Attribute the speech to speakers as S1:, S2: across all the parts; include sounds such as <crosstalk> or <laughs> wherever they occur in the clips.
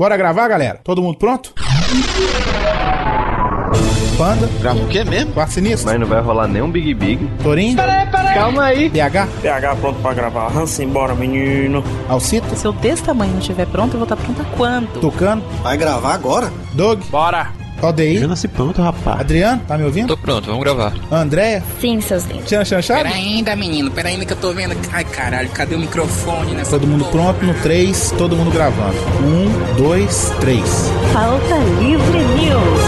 S1: Bora gravar, galera? Todo mundo pronto? Panda.
S2: Grava o quê mesmo?
S1: Quarto sinistro.
S3: Mas não vai rolar nenhum Big Big.
S1: Torinho.
S2: Peraí, peraí. Calma aí.
S1: PH.
S4: PH pronto pra gravar. Hansen, bora, menino.
S1: Alcito.
S5: Se eu desse tamanho não estiver pronto, eu vou estar pronta quando?
S1: Tucano.
S6: Vai gravar agora?
S1: Doug.
S2: Bora.
S1: ODI.
S6: Eu nasci pronto, rapaz.
S1: Adriano, tá me ouvindo?
S7: Tô pronto, vamos gravar.
S1: Andréia.
S5: Sim, seus lindos.
S1: Tiana Chanchado.
S8: Pera ainda, menino, pera ainda que eu tô vendo. Ai, caralho, cadê o microfone nessa
S1: Todo mundo
S8: porra?
S1: pronto no 3, todo mundo gravando. 1, 2, 3.
S5: Pauta Livre News.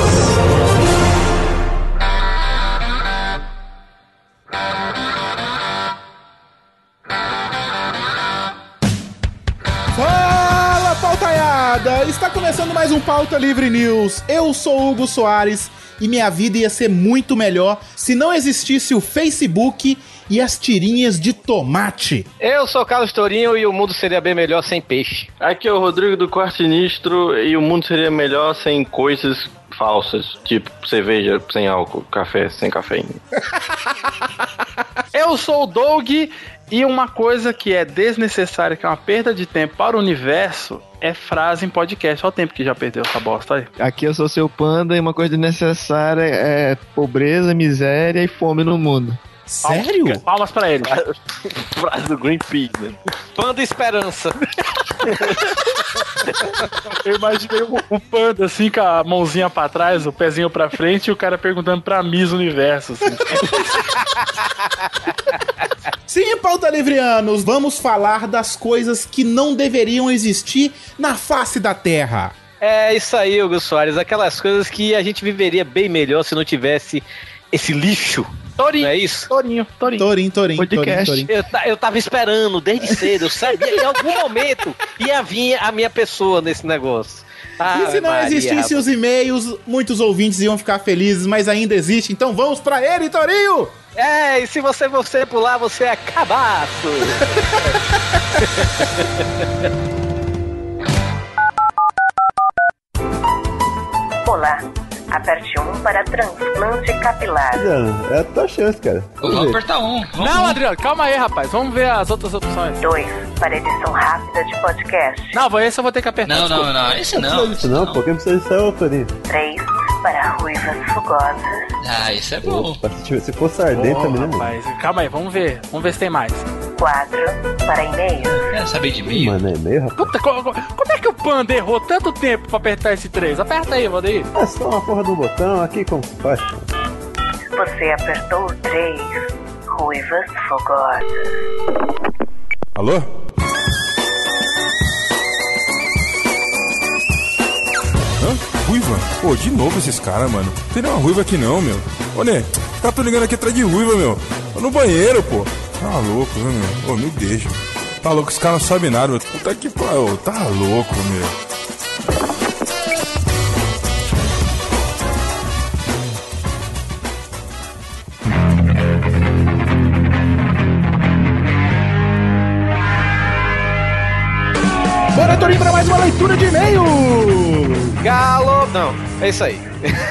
S1: Começando mais um Pauta Livre News. Eu sou Hugo Soares e minha vida ia ser muito melhor se não existisse o Facebook e as tirinhas de tomate.
S2: Eu sou Carlos Tourinho e o mundo seria bem melhor sem peixe.
S3: Aqui é o Rodrigo do Quarto Sinistro e o mundo seria melhor sem coisas falsas, tipo cerveja sem álcool, café sem cafeína. <laughs>
S9: Eu sou o Doug e uma coisa que é desnecessária, que é uma perda de tempo para o universo, é frase em podcast. Olha o tempo que já perdeu essa bosta aí.
S10: Aqui eu sou seu panda e uma coisa necessária é pobreza, miséria e fome no mundo.
S1: Sério?
S9: Palmas pra ele. <laughs>
S3: Frase do Greenpeace, né?
S2: Panda Esperança. <laughs>
S9: Eu imaginei o, o panda assim, com a mãozinha pra trás, o pezinho pra frente, e o cara perguntando pra Miss Universo. Assim. <laughs>
S1: Sim, pauta livrianos, vamos falar das coisas que não deveriam existir na face da Terra.
S2: É isso aí, Hugo Soares. Aquelas coisas que a gente viveria bem melhor se não tivesse esse lixo.
S9: Torinho.
S2: Não é isso?
S9: Torinho, Torinho.
S1: Torim, Torim,
S10: Podcast.
S1: Torim.
S2: Eu, ta- eu tava esperando desde cedo. Eu sabia que em algum momento ia vir a minha pessoa nesse negócio.
S1: E se não
S2: Maria,
S1: existissem os e-mails, muitos ouvintes iam ficar felizes, mas ainda existe. Então vamos pra ele, Torinho!
S2: É, e se você você pular, você é cabaço.
S11: Olá, aperte 1 para transplante capilar.
S6: É a tua chance, cara.
S7: Vamos apertar um. Vamos
S9: Não, Adriano, calma aí, rapaz. Vamos ver as outras opções.
S11: 2 para edição rápida de podcast.
S9: Não, vou- esse eu vou ter que apertar.
S7: Não,
S9: desculpa.
S7: não, não. Esse
S6: Não
S7: não.
S6: disso não, pô. Quem precisa disso é o Torinho.
S11: 3 para ruivas fogosas.
S7: Ah, isso é bom.
S6: Opa, se, se fosse ardente
S9: Ô,
S6: também, né?
S9: rapaz, calma aí, vamos ver. Vamos ver se tem mais.
S11: 4 para e-mails.
S7: Quer saber de mim?
S6: Mano, é meio, rapaz.
S9: Puta, co- co- como é que o Panda errou tanto tempo pra apertar esse 3? Aperta aí, Valdeir.
S6: É só uma porra do botão aqui, como se faz?
S11: Você apertou o 3. Ruivas fogosas.
S12: Alô? Hã? Ruiva? Pô, de novo esses caras, mano. Não tem nenhuma ruiva aqui não, meu. Olha, tá tô ligando aqui atrás de ruiva, meu. Tô no banheiro, pô. Tá louco, né, meu? Ô, me deixa. Tá louco, esse cara não sabe nada, meu. Puta que pariu. Tá louco, meu.
S1: Bora, Torinho, pra mais uma leitura de e-mail!
S2: Galo. Não, é isso aí.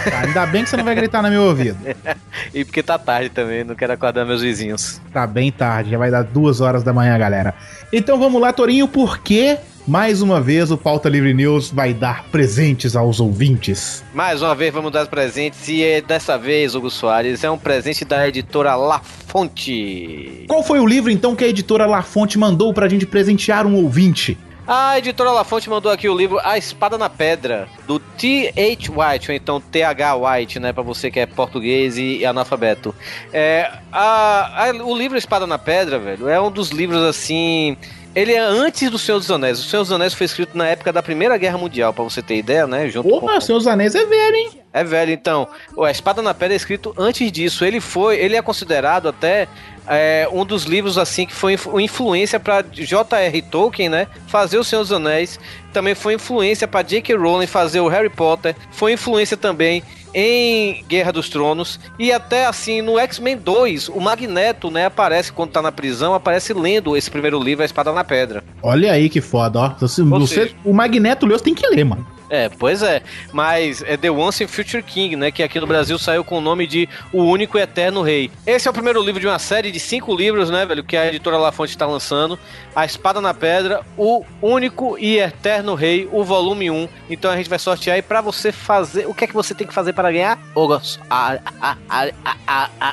S1: Tá, ainda bem que você não vai gritar no meu ouvido. <laughs>
S2: E porque tá tarde também, não quero acordar meus vizinhos.
S1: Tá bem tarde, já vai dar duas horas da manhã, galera. Então vamos lá, Torinho, porque mais uma vez o Pauta Livre News vai dar presentes aos ouvintes.
S2: Mais uma vez vamos dar presentes e é, dessa vez, Hugo Soares, é um presente da editora La Fonte.
S1: Qual foi o livro então que a editora La Fonte mandou pra gente presentear um ouvinte?
S2: A editora La Fonte mandou aqui o livro A Espada na Pedra, do T.H. White, ou então T.H. White, né, pra você que é português e analfabeto. É, a, a- o livro Espada na Pedra, velho, é um dos livros, assim... Ele é antes do Senhor dos Anéis. O Senhor dos Anéis foi escrito na época da Primeira Guerra Mundial, pra você ter ideia, né? Junto com...
S1: Opa, Seus Anéis é velho, hein?
S2: É velho, então. O A Espada na Pedra é escrito antes disso. Ele foi, ele é considerado até é, um dos livros assim que foi influ- influência para J.R. Tolkien, né? Fazer o Senhor dos Anéis. Também foi influência para J.K. Rowling fazer o Harry Potter. Foi influência também em Guerra dos Tronos e até assim no X-Men 2, o Magneto, né, aparece quando tá na prisão, aparece lendo esse primeiro livro, A Espada na Pedra.
S1: Olha aí que foda, ó. Você,
S2: Ou
S1: você-
S2: seja-
S1: o Magneto leu, você tem que ler, mano.
S2: É, pois é. Mas é The Once and Future King, né? Que aqui no Brasil saiu com o nome de O Único e Eterno Rei. Esse é o primeiro livro de uma série de cinco livros, né, velho? Que a editora La Fonte está lançando. A Espada na Pedra, O Único e Eterno Rei, o volume 1. Então a gente vai sortear aí pra você fazer. O que é que você tem que fazer para ganhar?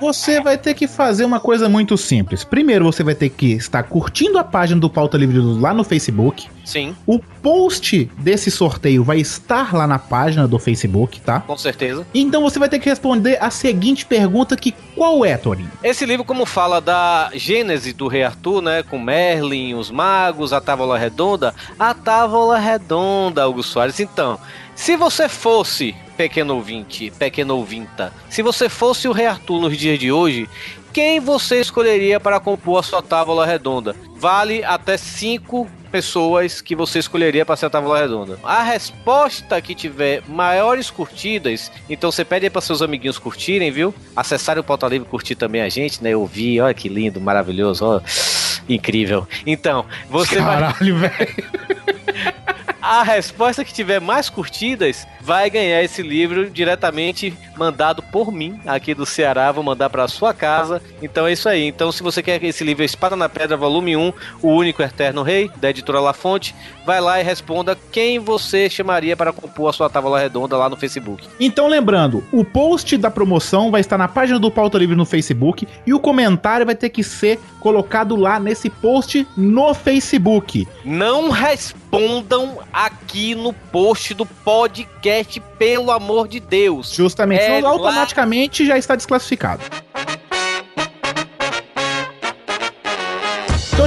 S1: Você vai ter que fazer uma coisa muito simples. Primeiro, você vai ter que estar curtindo a página do Pauta Livre lá no Facebook.
S2: Sim,
S1: O post desse sorteio vai estar lá na página do Facebook, tá?
S2: com certeza.
S1: Então você vai ter que responder a seguinte pergunta que qual é, Torinho?
S2: Esse livro, como fala da gênese do Rei Arthur, né? Com Merlin, os magos, a Távola Redonda. A Távola Redonda, Hugo Soares. Então, se você fosse, pequeno ouvinte, pequeno ouvinta, se você fosse o Rei Arthur nos dias de hoje, quem você escolheria para compor a sua Távola Redonda? Vale até cinco pessoas que você escolheria para ser a Távola Redonda. A resposta que tiver maiores curtidas, então você pede para seus amiguinhos curtirem, viu? Acessarem o Pauta Livre e curtir também a gente, né? Eu vi, olha que lindo, maravilhoso, ó. Incrível. Então, você vai.
S1: Caralho, velho. <laughs>
S2: A resposta que tiver mais curtidas vai ganhar esse livro diretamente mandado por mim aqui do Ceará. Vou mandar para sua casa. Então é isso aí. Então, se você quer esse livro Espada na Pedra, volume 1, O Único Eterno Rei, da editora La Fonte, vai lá e responda quem você chamaria para compor a sua tábua redonda lá no Facebook.
S1: Então, lembrando, o post da promoção vai estar na página do Pauta Livre no Facebook e o comentário vai ter que ser colocado lá nesse post no Facebook.
S2: Não respondam aqui no post do podcast, pelo amor de Deus.
S1: Justamente,
S2: É
S1: senão
S2: lá-
S1: automaticamente já está desclassificado.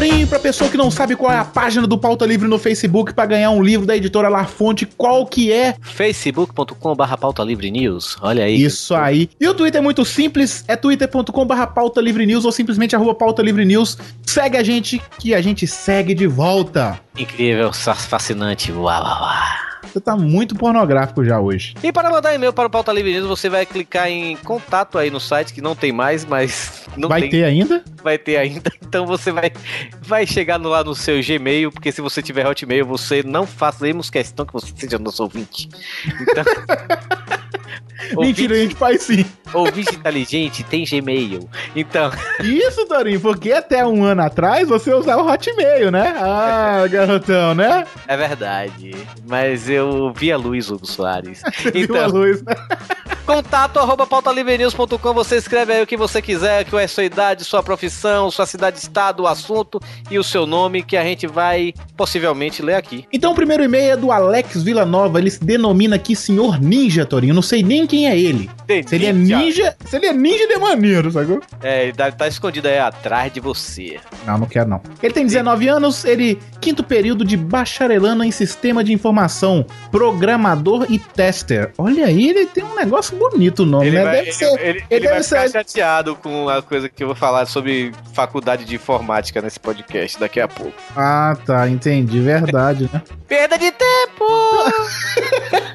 S1: Torinho, pra pessoa que não sabe qual é a página do Pauta Livre no Facebook pra ganhar um livro da editora La Fonte, qual que é?
S2: facebook.com.br pauta livre news. Olha aí.
S1: Isso aí. E o Twitter é muito simples, é twitter.com.br pauta livre news ou simplesmente arroba pauta livre news. Segue a gente que a gente segue de volta.
S2: Incrível, fascinante. Uau, uau, uau.
S1: Você tá muito pornográfico já hoje.
S2: E para mandar e-mail para o Pauta Livre News, você vai clicar em contato aí no site, que não tem mais, mas <laughs> não
S1: Vai
S2: tem,
S1: ter ainda?
S2: vai ter ainda. <laughs> Então você vai, vai chegar lá no seu Gmail, porque se você tiver Hotmail, você não fazemos questão que você seja nosso ouvinte. Então, <laughs> <laughs>
S1: Mentira, a gente faz sim.
S2: ouvinte inteligente tem Gmail. Então,
S1: Isso, Torinho, porque até um ano atrás você usava o Hotmail, né? Ah, garotão, né?
S2: é verdade. Mas eu vi a luz, Hugo Soares. <laughs>
S1: Viu a luz, né?
S2: Contato arroba pautalivrenews.com, você escreve aí o que você quiser, que é a sua idade, sua profissão, sua cidade, estado, o assunto e o seu nome, que a gente vai possivelmente ler aqui.
S1: Então o primeiro e-mail é do Alex Villanova, ele se denomina aqui Senhor Ninja, Torinho. Não sei nem quem é ele. Se ele é ninja, se ele é ninja, ele é maneiro, sacou?
S2: É, ele tá, tá escondido aí atrás de você.
S1: Não, não quero não. Ele tem 19 anos, ele quinto período de bacharelano em sistema de informação, programador e tester. Olha aí, ele tem um negócio bonito o nome,
S2: Ele
S1: né?
S2: vai,
S1: deve
S2: ele,
S1: ser.
S2: ele- ele
S1: ele
S2: vai
S1: deve
S2: ficar
S1: ser.
S2: chateado com a coisa que eu vou falar sobre faculdade de informática nesse podcast daqui a pouco.
S1: Ah, tá, entendi, verdade, né?
S2: Perda de tempo! <laughs>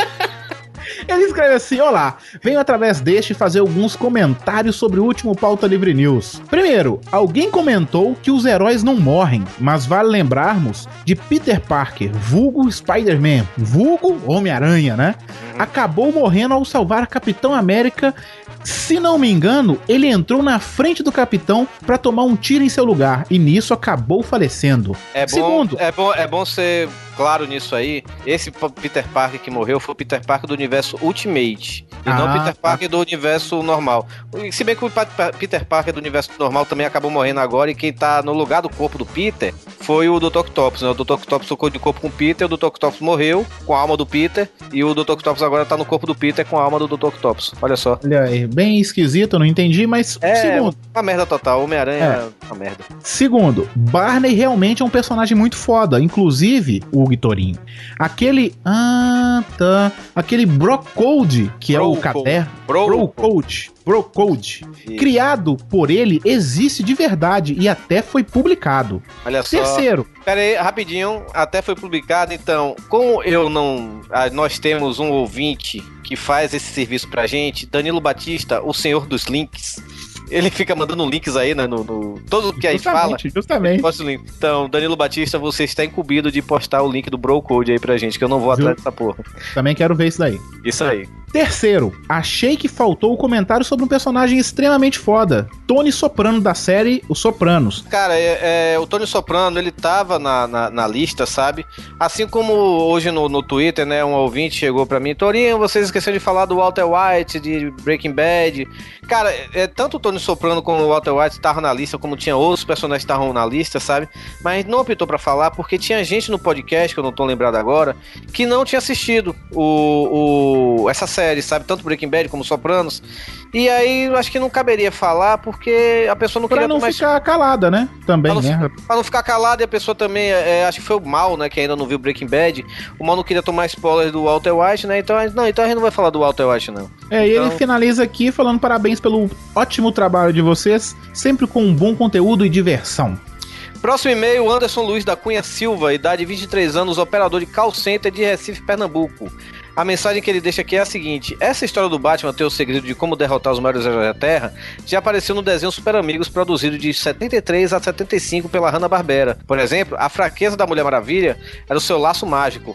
S1: Ele escreve assim: Olá, venho através deste fazer alguns comentários sobre o último Pauta Livre News. Primeiro, alguém comentou que os heróis não morrem, mas vale lembrarmos de Peter Parker, vulgo Spider-Man, vulgo Homem-Aranha, né? Acabou morrendo ao salvar Capitão América. Se não me engano, ele entrou na frente do capitão para tomar um tiro em seu lugar e nisso acabou falecendo.
S2: É bom,
S1: Segundo,
S2: é bom, é bom ser claro nisso aí. Esse Peter Parker que morreu foi o Peter Parker do universo Ultimate. E não
S1: Ah,
S2: o Peter
S1: tá.
S2: Parker do universo normal. Se bem que o Peter Parker do universo normal também acabou morrendo agora. E quem tá no lugar do corpo do Peter foi o Dr. Octopus. Né? O Dr. Octopus tocou de corpo com o Peter. O Dr. Octopus morreu com a alma do Peter. E o Dr. Octopus agora tá no corpo do Peter com a alma do Dr. Octopus. Olha só.
S1: olha aí, bem esquisito, não entendi, mas
S2: É
S1: segundo.
S2: uma merda total. Homem-Aranha
S1: É.
S2: é uma merda.
S1: Segundo, Barney realmente é um personagem muito foda. Inclusive, o Torinho. Aquele. Ah, tá. Aquele Brocode, que é o
S2: Bro
S1: caderno.
S2: Bro-
S1: Brocode. Brocode.
S2: Isso.
S1: Criado por ele, existe de verdade e até foi publicado.
S2: Olha só.
S1: Terceiro.
S2: Pera aí, rapidinho, até foi publicado, então, como eu não. ah, Nós temos um ouvinte que faz esse serviço pra gente, Danilo Batista, o senhor dos links. Ele fica mandando links aí, né? No, no- Tudo que a gente fala.
S1: Justamente.
S2: Posta o link. Então, Danilo Batista, você está incumbido de postar o link do Bro Code aí pra gente, que eu não vou
S1: Viu?
S2: atrás dessa porra.
S1: Também quero ver isso daí.
S2: Isso aí.
S1: Terceiro, achei que faltou o comentário sobre um personagem extremamente foda. Tony Soprano da série Os Sopranos.
S2: Cara, é, é, o Tony Soprano, ele tava na, na, na lista, sabe? Assim como hoje no, no Twitter, né, um ouvinte chegou pra mim, Torinho, vocês esqueceram de falar do Walter White, de Breaking Bad. Cara, é, é, tanto o Tony Soprano como o Walter White estavam na lista, como tinha outros personagens que estavam na lista, sabe? Mas não optou pra falar porque tinha gente no podcast, que eu não tô lembrado agora, que não tinha assistido o, o, essa série, sabe? Tanto Breaking Bad como Sopranos. E aí, acho que não caberia falar porque a pessoa não
S1: Pra
S2: queria
S1: não
S2: tomar
S1: ficar calada, né? Também,
S2: Pra não,
S1: né?
S2: pra não ficar calado e a pessoa também, é, acho que foi o Mal, né, que ainda não viu Breaking Bad. O Mal não queria tomar spoilers do Walter White, né? Então, não, então a gente não vai falar do Walter White, não.
S1: É, e ele
S2: Então-
S1: finaliza aqui falando parabéns pelo ótimo trabalho de vocês, sempre com um bom conteúdo e diversão.
S2: Próximo e-mail, Anderson Luiz da Cunha Silva, idade 23 anos, operador de call center de Recife, Pernambuco. A mensagem que ele deixa aqui é a seguinte: essa história do Batman ter o segredo de como derrotar os maiores heróis da Terra já apareceu no desenho Super Amigos, produzido de 73 a 75 pela Hanna-Barbera. Por exemplo, a fraqueza da Mulher Maravilha era o seu laço mágico.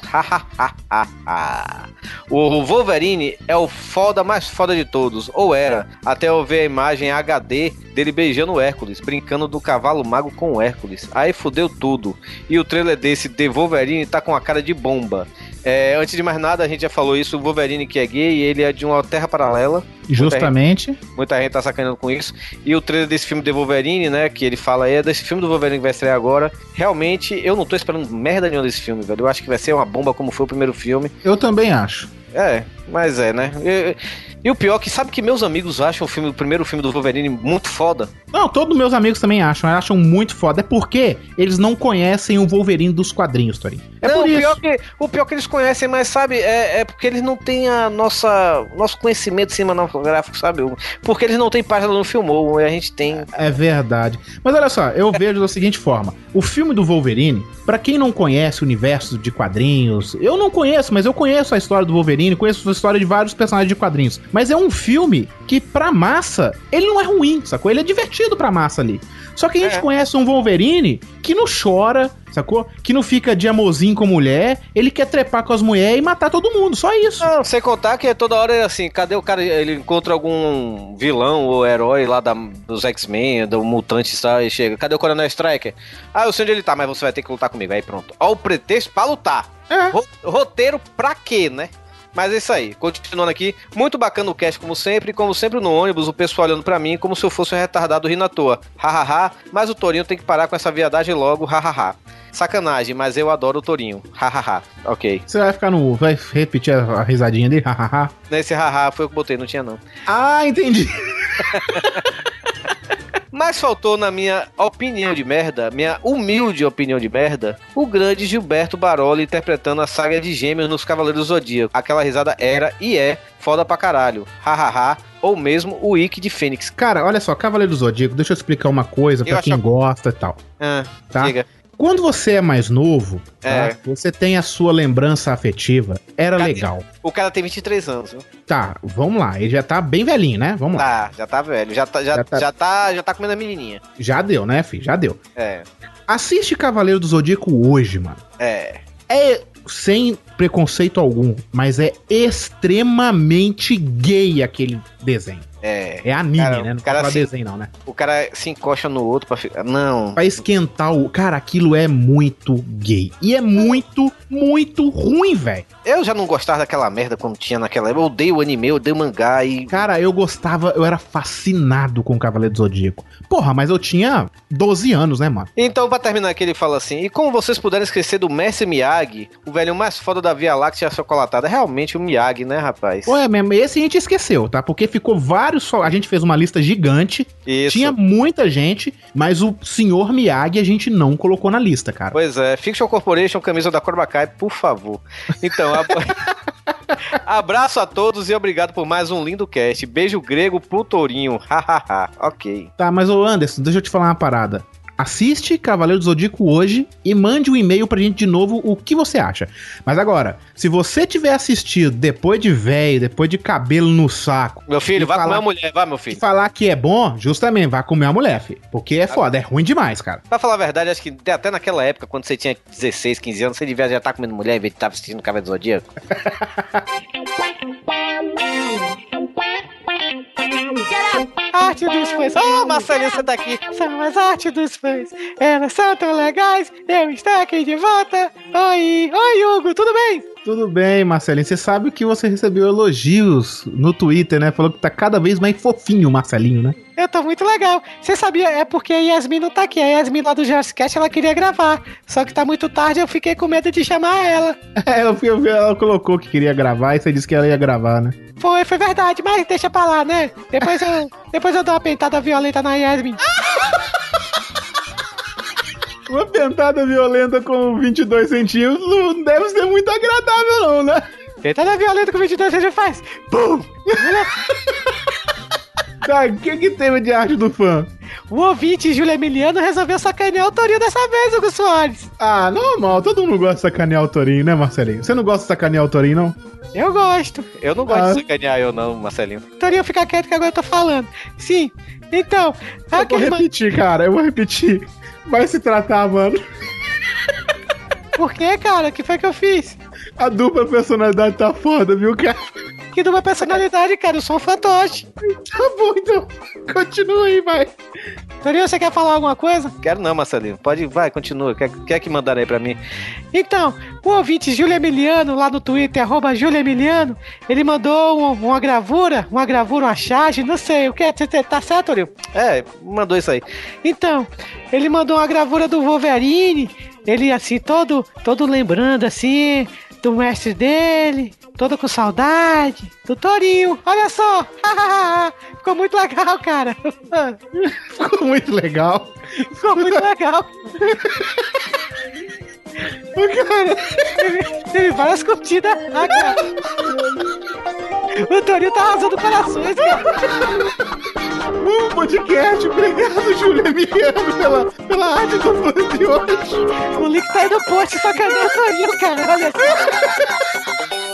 S2: o Wolverine é o foda mais foda de todos, ou era, até eu ver a imagem HD dele beijando o Hércules, brincando do cavalo mago com o Hércules. Aí fudeu tudo. E o trailer desse de Wolverine tá com a cara de bomba. É, antes de mais nada, a gente já falou isso, o Wolverine que é gay, ele é de uma terra paralela.
S1: Justamente.
S2: Muita gente, muita gente tá sacaneando com isso. E o trailer desse filme de Wolverine, né, que ele fala aí, é desse filme do Wolverine que vai estrear agora. Realmente, eu não tô esperando merda nenhuma desse filme, velho. Eu acho que vai ser uma bomba como foi o primeiro filme.
S1: Eu também acho.
S2: É, mas é, né? E, e o pior é que sabe que meus amigos acham o, filme, o primeiro filme do Wolverine muito foda.
S1: Não, todos meus amigos também acham, acham muito foda. É porque eles não conhecem o Wolverine dos quadrinhos, Torinho. É
S2: não,
S1: por
S2: o pior, que, o pior que eles conhecem, mas sabe, é, é porque eles não têm a nossa nosso conhecimento cinematográfico, sabe? Porque eles não têm página no Filmou, e a gente tem.
S1: É verdade. Mas olha só, eu vejo da seguinte forma: o filme do Wolverine, pra quem não conhece o universo de quadrinhos, eu não conheço, mas eu conheço a história do Wolverine, conheço a história de vários personagens de quadrinhos. Mas é um filme que, pra massa, ele não é ruim, sacou? Ele é divertido pra massa ali. Só que a gente
S2: É.
S1: conhece um Wolverine que não chora, sacou? Que não fica de amorzinho com mulher, ele quer trepar com as mulheres e matar todo mundo, só isso.
S2: Não, sem contar que toda hora é assim, cadê o cara? Ele encontra algum vilão ou herói lá da, dos X-Men, do Mutante, tá? E chega, cadê o Coronel Striker? Ah, eu sei onde ele tá, mas você vai ter que lutar comigo. Aí pronto. Ó, o pretexto pra lutar.
S1: É.
S2: Ro- roteiro pra quê, né? Mas é isso aí, continuando aqui, muito bacana o cast como sempre, como sempre no ônibus, o pessoal olhando pra mim como se eu fosse um retardado rindo à toa. Hahaha, mas o Torinho tem que parar com essa viadagem logo, hahaha. Sacanagem, mas eu adoro o Torinho, hahaha. Ok.
S1: Você vai ficar no. Vai repetir a, a risadinha dele, hahaha.
S2: Nesse haha foi o que eu botei, não tinha não.
S1: ah, entendi. <laughs>
S2: Mas faltou na minha opinião de merda, minha humilde opinião de merda, o grande Gilberto Baroli interpretando a saga de gêmeos nos Cavaleiros do Zodíaco. Aquela risada era e é foda pra caralho. Hahaha. Ou mesmo o Wiki de Fênix.
S1: Cara, olha só, Cavaleiro do Zodíaco, deixa eu explicar uma coisa pra
S2: acho
S1: quem
S2: a-
S1: gosta e tal.
S2: Ah,
S1: Tá?
S2: diga.
S1: Quando você é mais novo, tá?
S2: É.
S1: você tem a sua lembrança afetiva. Era
S2: Cadê?
S1: legal.
S2: O cara tem 23 anos, viu?
S1: Tá, vamos lá. Ele já tá bem velhinho, né? Vamos lá.
S2: Tá, já tá velho. Já tá, já,
S1: Já tá-
S2: já tá, já tá comendo a menininha.
S1: Já deu, né, filho? Já deu.
S2: É,
S1: Assiste Cavaleiro do Zodíaco hoje, mano.
S2: é.
S1: É sem preconceito algum, mas é extremamente gay aquele desenho.
S2: É.
S1: É anime,
S2: Cara,
S1: né? Não
S2: cara
S1: fala
S2: assim-
S1: desenho, não, né?
S2: O cara se encosta no outro pra ficar. Não.
S1: Pra esquentar o. Cara, aquilo é muito gay. E é muito, muito ruim, velho.
S2: Eu já não gostava daquela merda quando tinha naquela época. Eu odeio o anime, eu odeio mangá e.
S1: Cara, eu gostava, eu era fascinado com o Cavaleiro do Zodíaco. Porra, mas eu tinha 12 anos, né, mano?
S2: Então, pra terminar aqui, ele fala assim: E como vocês puderam esquecer do Mestre Miyagi, o velho mais foda da Via Láctea chocolatada? Realmente o Miyagi, né, rapaz?
S1: Ué, mesmo, esse a gente esqueceu, tá? Porque ficou vários. Só- A gente fez uma lista gigante.
S2: Isso.
S1: Tinha muita gente, mas o senhor Miyagi a gente não colocou na lista, cara.
S2: Pois é, Fiction Corporation, camisa da Corbacai, por favor. Então, ab- <laughs> abraço a todos e obrigado por mais um lindo cast. Beijo grego pro Tourinho, <laughs> hahaha. ok.
S1: Tá, mas ô Anderson, deixa eu te falar uma parada. Assiste Cavaleiro do Zodíaco hoje e mande um e-mail pra gente de novo o que você acha. Mas agora, se você tiver assistido depois de velho, depois de cabelo no saco.
S2: Meu filho, vai
S1: falar-
S2: comer a mulher, vai, meu filho.
S1: falar que é bom, justamente, vai comer a mulher, filho. Porque é foda, é ruim demais, cara.
S2: Pra falar a verdade, acho que até naquela época, quando você tinha 16, 15 anos, você devia já estar comendo mulher em vez de estar assistindo Cavaleiro do Zodíaco. <laughs> Arte dos fãs. Oh, Marcelinho, você tá aqui. São as artes dos fãs. Elas são tão legais. Eu estou aqui de volta. Oi, oi, Hugo, tudo bem?
S1: Tudo bem, Marcelinho. Você sabe que você recebeu elogios no Twitter, né? Falou que tá cada vez mais fofinho o Marcelinho, né?
S2: Eu tô muito legal. Você sabia, é porque a Yasmin não tá aqui. A Yasmin lá do Jazzcast, ela queria gravar. Só que tá muito tarde, eu fiquei com medo de chamar ela. <laughs>
S1: É, eu fui- ela colocou que queria gravar e você disse que ela ia gravar, né?
S2: Foi, foi verdade, mas deixa pra lá, né? Depois eu, depois eu dou uma pentada violenta na Yasmin. <laughs>
S1: Uma pentada violenta com 22 centímetros não deve ser muito agradável, não, né?
S2: Pentada violenta com 22 você já faz. Pum! <laughs>
S1: Tá, o que que teve de arte do fã?
S2: O ouvinte Júlio Emiliano resolveu sacanear o Torinho dessa vez, Hugo Soares.
S1: Ah, normal, todo mundo gosta de sacanear o Torinho, né, Marcelinho? Você não gosta de sacanear o Torinho, não?
S2: Eu gosto. Eu não gosto
S1: Ah.
S2: de sacanear eu não, Marcelinho. Torinho, fica quieto que agora eu tô falando. Sim, então...
S1: Eu vou
S2: aquele man-
S1: repetir, cara, eu vou repetir. Vai se tratar, mano.
S2: Por que, cara? O que foi que eu fiz?
S1: A dupla personalidade tá foda, viu, cara?
S2: Que dupla personalidade, cara. Eu sou um fantoche.
S1: Tá bom, então. Continua aí, vai.
S2: Torinho, você quer falar alguma coisa? Quero não, Marcelinho. Pode, vai, continua. Quer, quer que mandar aí pra mim? Então, o ouvinte Júlio Emiliano, lá no Twitter, arroba Júlio Emiliano, ele mandou um- uma gravura, uma gravura, uma charge, não sei, o que é? Cê- Tá certo, Torinho? É, mandou isso aí. Então, ele mandou uma gravura do Wolverine, ele assim, todo, todo lembrando assim, do mestre dele, todo com saudade, do Torinho, olha só! <laughs> Ficou muito legal, cara.
S1: Ficou muito legal.
S2: Ficou muito legal. <laughs> cara, teve, teve várias curtidas. Ah, cara. O Torinho tá arrasando corações, cara.
S1: Um podcast, obrigado, Júlio Emiliano, pela, pela arte do fã de hoje.
S2: O link tá aí no post, só cadê o Torinho, cara? Olha só.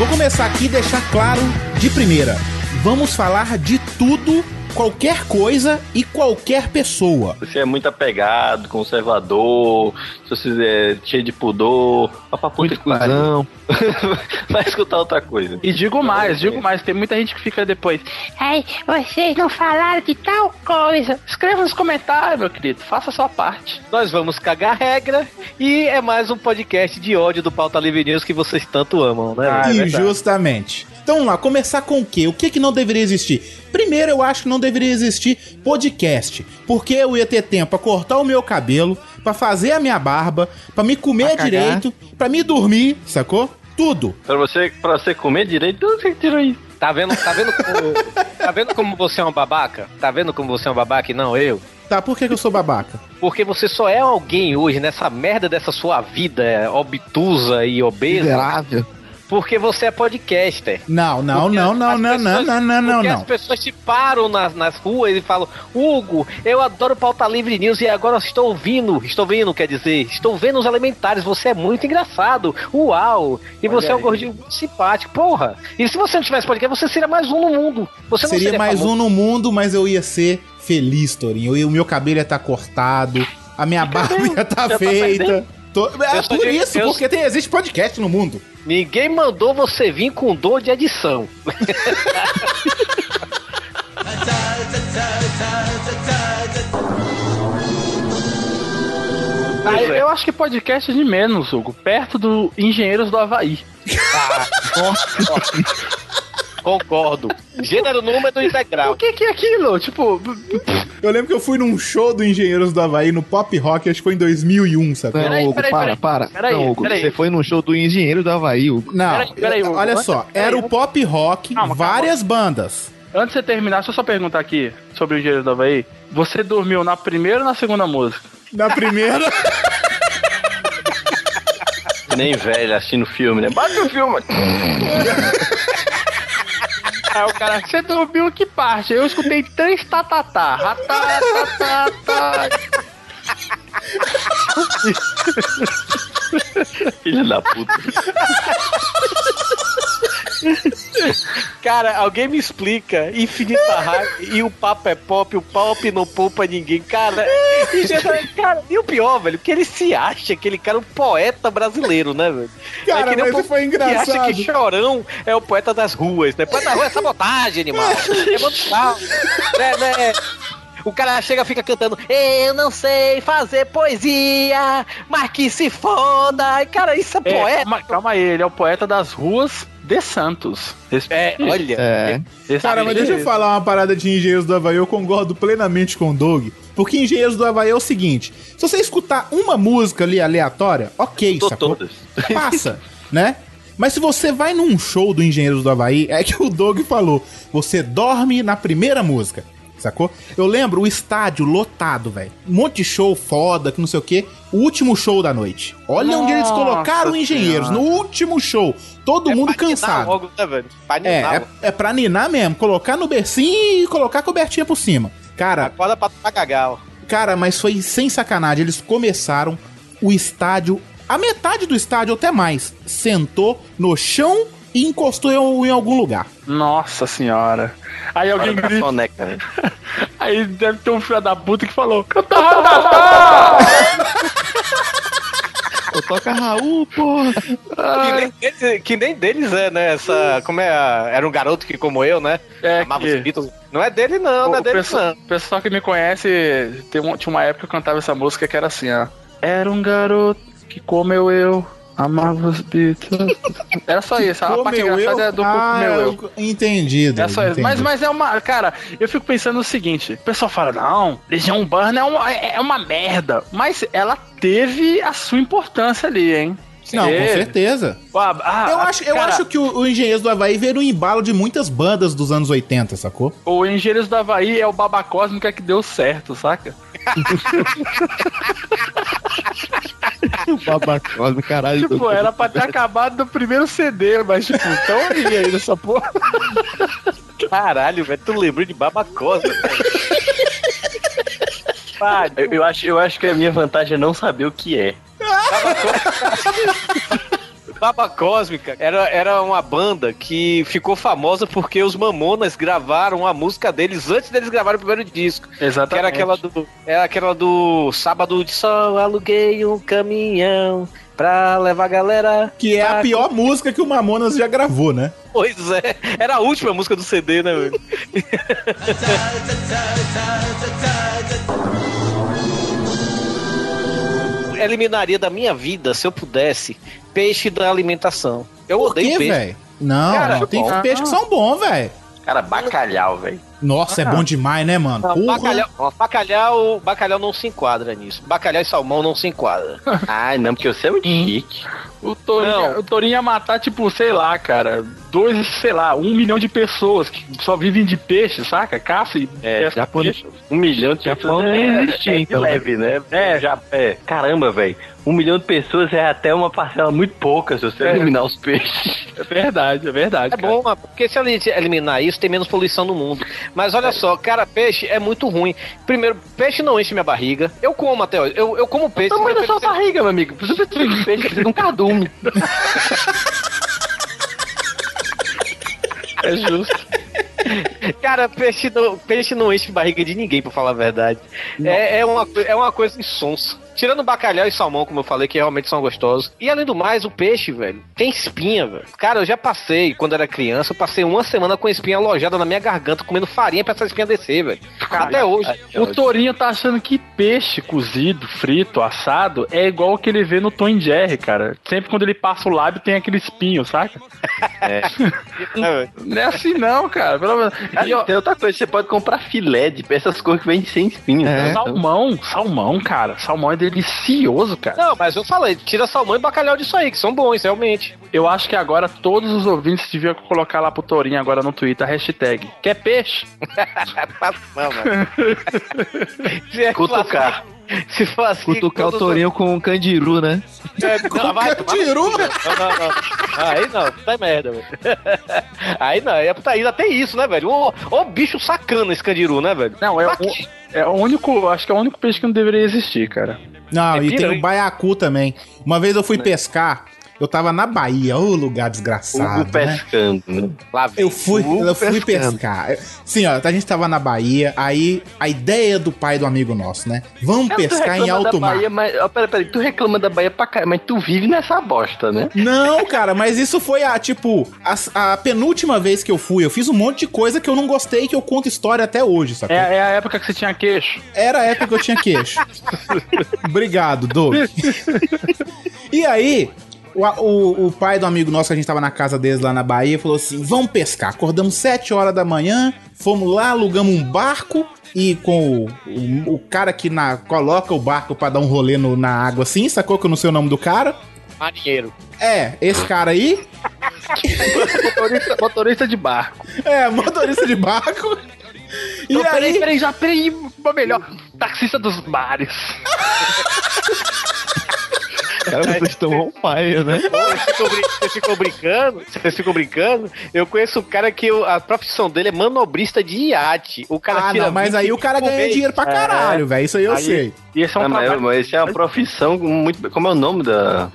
S1: Vou começar aqui e deixar claro de primeira. Vamos falar de tudo, qualquer coisa e qualquer pessoa.
S3: Você é muito apegado, conservador, se você é cheio de pudor, papaputa que pariu. <laughs> Vai escutar outra coisa.
S9: E digo mais, digo mais, tem muita gente que fica depois.
S13: Ai, vocês não falaram de tal coisa.
S9: Escreva nos comentários, meu querido, faça a sua parte.
S2: Nós vamos cagar regra e é mais um podcast de ódio do Pauta Livre News que vocês tanto amam, né?
S9: Ah, é.
S1: Injustamente. Então vamos lá, começar com o quê? O que, que não deveria existir? Primeiro, eu acho que não deveria existir podcast. Porque eu ia ter tempo pra cortar o meu cabelo, pra fazer a minha barba, pra me comer
S10: Pra
S1: direito, pra me dormir, sacou? Tudo.
S3: Pra você, pra você comer direito, onde você tirou isso?
S2: Tá vendo, tá vendo como, tá vendo como você é um babaca? Tá vendo como você é um babaca e não eu?
S1: Tá, por que, que eu sou babaca?
S2: Porque você só é alguém hoje nessa merda dessa sua vida é, obtusa e obesa.
S10: Miserável.
S2: Porque você é podcaster.
S1: Não, não,
S2: Porque
S1: não, não, não, não,
S2: pessoas-
S1: não, não, não,
S2: Porque as
S1: não.
S2: pessoas te param nas, nas ruas e falam: Hugo, eu adoro pauta livre news e agora estou ouvindo, estou vendo, quer dizer, estou vendo os elementares, você é muito engraçado, uau! E você é um
S3: aí.
S2: gordinho muito simpático, porra! E se você não tivesse podcast, você seria mais um no mundo. Você não
S1: Seria
S2: seria
S1: mais
S2: famoso.
S1: um no mundo, mas eu ia ser feliz, Torinho. O meu cabelo ia estar cortado, a minha barba ia estar
S3: Já tá
S1: feita.
S3: perdendo.
S1: Tô- É por isso,
S2: eu-
S1: porque tem, existe podcast no mundo.
S2: Ninguém mandou você vir com dor de edição. <laughs>
S9: Ah,
S3: é.
S9: eu acho que podcast é de menos, Hugo. Perto do Engenheiros do Havaí. <laughs>
S2: Concordo. Gênero, número integral.
S9: O que, que é aquilo? Tipo,
S1: Eu lembro que eu fui num show do Engenheiros do Havaí no Pop Rock, acho que foi em 2001, sabe?
S10: Não,
S9: Peraí,
S10: Hugo,
S9: peraí,
S10: para,
S9: peraí.
S10: para.
S9: Peraí,
S10: não, Hugo,
S9: peraí.
S10: você foi num show do Engenheiro do Havaí, Hugo.
S1: Não,
S9: Peraí, peraí, Hugo.
S1: olha só, era o Pop Rock,
S9: Calma, calma.
S1: várias bandas.
S9: antes de você terminar, deixa eu só perguntar aqui sobre o Engenheiro do Havaí. Você dormiu na primeira ou na segunda música?
S1: Na primeira.
S3: Nem velho assistindo filme, né? Bate o filme. <laughs>
S9: Aí o cara, você dormiu que parte? Eu escutei três tatatá. Ratá, tatatá.
S3: Filha da puta. <laughs> <laughs>
S2: Cara, alguém me explica Infinita Raiva e o papo é pop, o pop não poupa ninguém. Cara, <laughs> e, já- cara, e o pior, velho, que ele se acha aquele cara um poeta brasileiro, né, velho?
S1: Cara,
S2: É que nem
S1: mas
S2: o povo
S1: foi
S2: Que acha
S1: engraçado.
S2: que Chorão é o poeta das ruas, né? Poeta da rua é sabotagem, animal. É manual. né, né? O cara chega e fica cantando Eu não sei fazer poesia, mas que se foda. Cara, isso é
S9: É,
S2: poeta.
S9: calma, calma aí, ele é o poeta das ruas de Santos.
S2: É, olha.
S10: É.
S1: Cara, mas deixa eu falar uma parada de Engenheiros do Havaí, eu concordo plenamente com o Doug. Porque Engenheiros do Havaí é o seguinte: se você escutar uma música ali aleatória, ok,
S3: Tô
S1: sacou?
S3: todas.
S1: Passa, <laughs> né? Mas se você vai num show do Engenheiros do Havaí, é que o Doug falou: você dorme na primeira música. Sacou? Eu lembro o estádio lotado, velho. Um monte de show foda, que não sei o quê. O último show da noite. Olha onde eles
S9: Nossa
S1: colocaram Engenheiros.
S9: Senhora.
S1: No último show. Todo mundo
S2: Pra ninar
S1: cansado.
S2: Logo, né, velho? Pra
S1: É, é, é pra ninar mesmo. Colocar no bercinho e colocar a cobertinha por cima. Cara,
S2: Acorda pra, pra cagar, ó.
S1: cara, mas foi sem sacanagem. Eles começaram o estádio, a metade do estádio, até mais, sentou no chão e encostou em, em algum lugar.
S9: Nossa senhora. Aí alguém
S3: da
S9: grita.
S3: soneca, né? <laughs>
S9: Aí deve ter um filho da puta que falou!
S10: Pô, toca Raul, porra.
S2: Que nem, deles, que nem deles é, né? Essa. Como é? a- Era um garoto que, como eu, né?
S9: É,
S2: Amava
S9: que-
S2: os Beatles. Não é dele, não, não é
S9: o
S2: dele,
S9: pessoal,
S2: não.
S9: o pessoal que me conhece, tem um- tinha uma época que eu cantava essa música que era assim, ó. Era um garoto que comeu eu, amava os Beatles. <laughs> Era só isso, a parte
S1: Comeu
S9: engraçada
S1: eu?
S9: é do
S1: Ah,
S9: comeu eu.
S1: eu- Entendido.
S9: É só isso.
S1: entendi.
S9: Mas, mas é uma. Cara, eu fico pensando o seguinte: o pessoal fala, não, Legião Urbana é uma, é uma merda. Mas ela teve a sua importância ali, hein?
S1: Não, com certeza.
S9: Ah,
S1: eu acho, eu
S9: cara,
S1: acho que o, o Engenheiros do Havaí veio no embalo de muitas bandas dos anos 80, sacou?
S9: O Engenheiros do Havaí é o Baba Cósmica que deu certo, saca? <laughs> <laughs>
S10: Babacose, caralho.
S9: Tipo, era pra ter acabado no primeiro CD, mas tipo, tão aí aí nessa porra. <laughs>
S2: Caralho, velho, tu lembrou de Babacosa, cara.
S3: Eu, eu acho, eu acho que a minha vantagem é não saber o que é. <laughs>
S2: Baba Cósmica era, era uma banda que ficou famosa porque os Mamonas gravaram a música deles antes deles gravarem o primeiro disco.
S9: Exatamente.
S2: Que era aquela do. Era aquela do Sábado de Sol, aluguei um caminhão pra levar a galera.
S1: Que é a pior música que o Mamonas já gravou, né?
S2: Pois é, era a última música do CD, né, velho? <laughs> Eliminaria da minha vida, se eu pudesse, peixe da alimentação. Eu
S1: Por
S2: odeio
S1: quê,
S2: peixe.
S1: velho? Não,
S2: Cara,
S1: não, tem
S2: bom.
S1: peixes que são bons, velho.
S3: Cara, bacalhau, velho.
S1: Nossa, é bom demais, né, mano?
S2: Não,
S1: Porra.
S2: bacalhau, ó, bacalhau, bacalhau não se enquadra nisso. Bacalhau e salmão não se enquadra. <laughs>
S3: Ai, não, porque você é muito chique.
S9: O Torinho,
S2: Não.
S9: o Torinho ia matar, tipo, sei lá, cara, dois, sei lá, um milhão de pessoas que só vivem de peixe, saca? Caça e
S3: É, japonês-
S9: peixe.
S3: Um milhão de
S10: Japão
S3: pessoas
S10: nem
S3: é,
S10: existia,
S3: é de
S10: então.
S3: leve, né? É, já, é. Caramba, velho. Um milhão de pessoas é até uma parcela muito pouca se você
S9: É.
S3: eliminar os peixes.
S9: É verdade, é verdade.
S2: É bom, mano, porque se eliminar isso, tem menos poluição no mundo. Mas olha só, cara, peixe é muito ruim. Primeiro, peixe não enche minha barriga. Eu como até hoje. Eu, eu como peixe.
S3: Tamanho da sua barriga, meu amigo. Precisa de peixe, precisa de um cardume. <laughs>
S9: É justo.
S2: Cara, peixe não, peixe não enche barriga de ninguém, pra falar a verdade. É, é, uma, é uma coisa insonsa. Tirando bacalhau e salmão, como eu falei, que realmente são gostosos. E além do mais, o peixe, velho, tem espinha, velho. Cara, eu já passei, quando era criança, eu passei uma semana com a espinha alojada na minha garganta, comendo farinha pra essa espinha descer, velho. Até hoje.
S9: O Torinho tá achando que peixe cozido, frito, assado é igual o que ele vê no Tom Jerry, cara. Sempre quando ele passa o lábio tem aquele espinho, saca? <laughs>
S3: É. <laughs>
S9: Não é assim não, cara. Pelo menos.
S3: Cara,
S9: E, ó,
S3: tem outra coisa, você pode comprar filé de essas coisas que vêm sem espinho.
S10: É.
S3: né?
S9: Salmão, salmão, cara. Salmão é delicioso, cara.
S2: Não, mas eu falei, tira salmão e bacalhau disso aí, que são bons, realmente.
S9: Eu acho que agora todos os ouvintes deviam colocar lá pro Torinho agora no Twitter a hashtag. Quer peixe? <laughs>
S2: Não, mano. <laughs> Se é
S3: Cutucar.
S2: Se for assim,
S10: Cutucar o Torinho com um candiru, né?
S2: É, não, vai
S1: Candiru?
S2: Não, não, não. Aí não, puta merda, velho. <laughs> Aí não, aí é puta, ainda tem isso, né, velho? Ô, ô bicho sacana esse candiru, né, velho?
S9: Não, é o, é o único, acho que é o único peixe que não deveria existir, cara.
S1: Não,
S2: É
S1: e tem o baiacu também. Uma vez eu fui pescar, eu tava na Bahia, ô lugar desgraçado,
S3: Hugo
S1: né?
S3: pescando, né?
S2: Lá vem.
S1: Eu fui,
S10: Hugo
S1: eu fui
S10: pescando.
S1: pescar. Sim, ó, a gente tava na Bahia, aí a ideia do pai do amigo nosso, né? Vamos
S3: tu
S1: pescar em alto mar.
S3: Bahia, mas, ó, pera, pera, tu reclama da Bahia pra cá, mas tu vive nessa bosta, né?
S1: Não, cara, mas isso foi a, tipo, a, a penúltima vez que eu fui. Eu fiz um monte de coisa que eu não gostei, que eu conto história até hoje, sacou?
S9: É, é a época que você tinha queixo.
S1: Era a época que eu tinha queixo. <laughs> Obrigado, Doug. <laughs> e aí, o, o, o pai do amigo nosso, que a gente tava na casa deles lá na Bahia, falou assim: vamos pescar. Acordamos 7 horas da manhã, fomos lá, alugamos um barco. E com o, o, o cara que na, coloca o barco pra dar um rolê no- na água assim, sacou que eu não sei o nome do cara?
S2: Marinheiro.
S1: É, esse cara aí.
S9: Motorista, motorista de barco.
S1: É, motorista de barco. E
S9: Não, peraí,
S1: aí,
S9: peraí, já, peraí, pra melhor. Taxista dos bares. <laughs>
S10: Cara, vocês estão on fire, né?
S2: Vocês ficam, brincando? Vocês ficam brincando? Eu conheço um cara que o- a profissão dele é manobrista de iate. O cara
S1: ah,
S2: tira
S1: não, mas aí o cara
S2: 25
S1: ganha
S2: mês.
S1: dinheiro pra caralho, velho. Isso aí eu
S9: Aí-
S1: sei.
S9: E esse é um
S3: Ah, mas,
S9: trabalho.
S3: mas isso é uma profissão muito. Como é o nome da.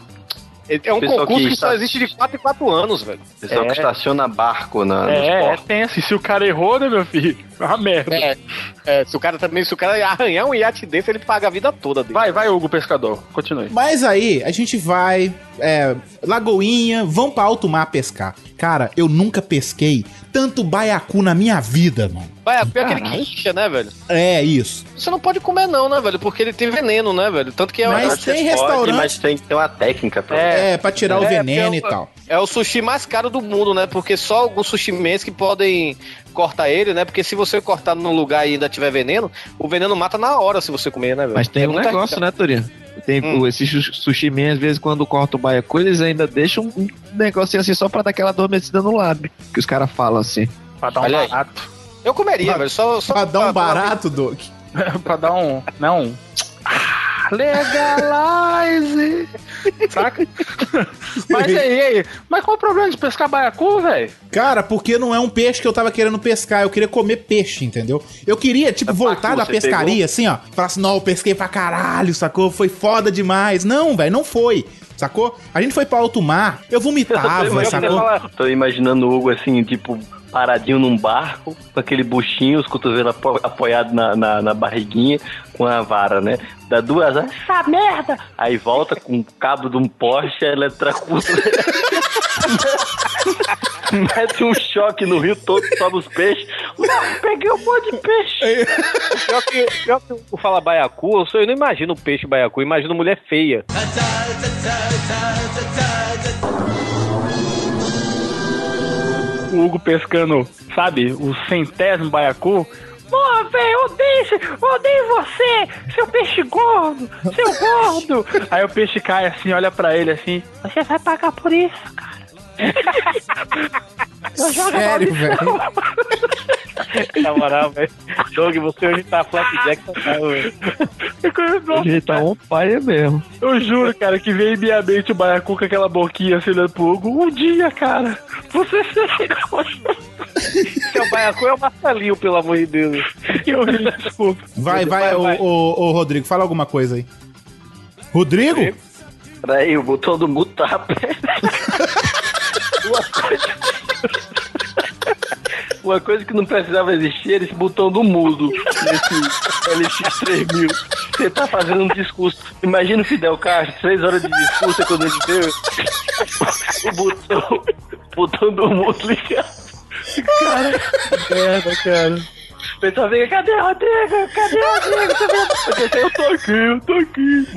S2: É um
S3: Pessoal
S2: concurso
S3: que
S2: que, só
S3: está-
S2: existe de 4 em 4 anos, velho.
S3: Pessoal
S9: É.
S3: que estaciona barco na, nos
S9: É, é tenso. E se o cara errou, né, meu filho? É uma merda.
S2: É, é, se o cara também, se o cara arranhar um iate desse, ele paga a vida toda dele.
S9: Vai, vai, Hugo Pescador. Continue.
S1: Mas aí, a gente vai, é, Lagoinha, vamos pra alto mar pescar. Cara, eu nunca pesquei tanto baiacu na minha vida, mano.
S2: Vai, é pior que queixa, né, velho?
S1: É isso.
S2: Você não pode comer não, né, velho? Porque ele tem veneno, né, velho? Tanto que é,
S1: Mas
S2: é,
S1: tem
S3: Pode,
S1: restaurante-
S3: mas tem que ter uma técnica pra
S1: É, pra tirar o
S2: É,
S1: veneno
S2: porque
S1: e
S2: eu-
S1: tal.
S2: É o sushi mais caro do mundo, né? Porque só alguns sushimens que podem cortar ele, né? Porque se você cortar num lugar e ainda tiver veneno, o veneno mata na hora se você comer, né, velho?
S10: Mas tem
S2: É
S10: um negócio, né, Torino? Tem
S2: Hum.
S10: esses su- sushi man, às vezes, quando corta o baiacu, eles ainda deixam um negocinho assim só pra dar aquela adormecida no lábio. Que os caras falam assim.
S9: Pra dar um
S2: Olha aí.
S9: barato.
S2: Eu comeria, velho. Só, só
S1: Pra dar um barato, Doug. <laughs>
S9: pra dar um. Não. Ah, Legalize! Saca? <laughs> Mas aí, aí. Mas qual o problema de pescar baiacu, velho?
S1: Cara, porque não é um peixe que eu tava querendo pescar, eu queria comer peixe, entendeu? Eu queria, tipo, voltar da pescaria, assim, ó. Falar assim, não, eu pesquei pra caralho, sacou? Foi foda demais. Não, velho, não foi. Sacou? A gente foi pra alto mar, eu vomitava, <laughs>
S3: Tô
S1: sacou?
S3: imaginando- Tô imaginando o Hugo assim, tipo, paradinho num barco, com aquele buchinho, os cotovelos apo apoiados na, na, na barriguinha, com a vara, né? Dá duas, essa merda! Aí volta com o cabo de um poste, eletrocuta. <laughs> Mete um choque no rio todo, sobe os peixes. Peguei um monte de peixe.
S2: Pior que, pior que fala baiacu, eu, só, eu não imagino peixe baiacu, eu imagino mulher feia.
S9: O Hugo pescando, sabe, o centésimo baiacu. Pô, velho, odeio, odeio você, seu peixe gordo, seu gordo. <laughs> Aí o peixe cai assim, olha pra ele assim. Você vai pagar por isso, cara.
S1: Sério,
S9: maldição.
S2: Na moral, velho. Doug, você hoje tá flapjack total, velho.
S10: Ele tá on fire mesmo.
S9: Eu juro, cara, que veio em minha mente o baiacu com aquela boquinha assim olhando pro Hugo. Um dia, cara, você
S2: Seu baiacu é o Marcelinho, pelo amor de Deus.
S9: Eu ri, desculpa.
S1: Vai, vai,
S2: Vai,
S1: ô,
S2: vai.
S1: ô, ô, Rodrigo, fala alguma coisa aí. Rodrigo?
S3: Peraí, o botão do tá aberto. Uma coisa... Uma coisa que não precisava existir era esse botão do mudo nesse LX3000. Você tá fazendo um discurso. Imagina o Fidel Castro, três horas de discurso quando ele deu o botão, o botão do mudo ligado. Cara, que merda, cara. O pessoal fica, cadê o Rodrigo? Cadê o Rodrigo? Eu tô aqui, eu tô aqui.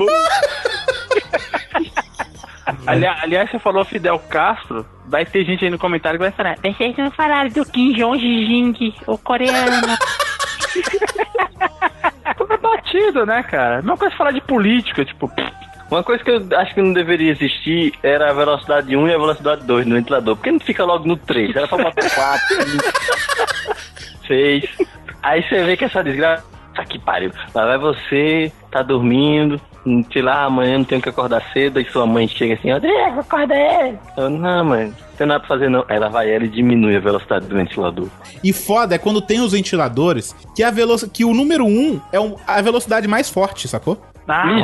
S3: <laughs>
S9: Ali- aliás, você falou Fidel Castro. Vai ter gente aí no comentário que vai falar.
S13: Vocês não falaram do Kim Jong-jing, o coreano. <laughs>
S9: É batido, né, cara? Mesma coisa falar de política, tipo.
S3: Uma coisa que eu acho que não deveria existir era a velocidade 1 e a velocidade 2 no ventilador. Por que não fica logo no 3? Era pra botar 4, 5, 6. Aí você vê que essa desgraça puta que pariu. Lá vai você, tá dormindo, sei lá, amanhã não tenho que acordar cedo, aí sua mãe chega assim, Rodrigo, acorda ele. Eu, não, mãe, tem nada pra fazer não. Ela vai ela e diminui a velocidade do ventilador.
S1: E foda é quando tem os ventiladores que, a que o número 1 é um- a velocidade mais forte, sacou?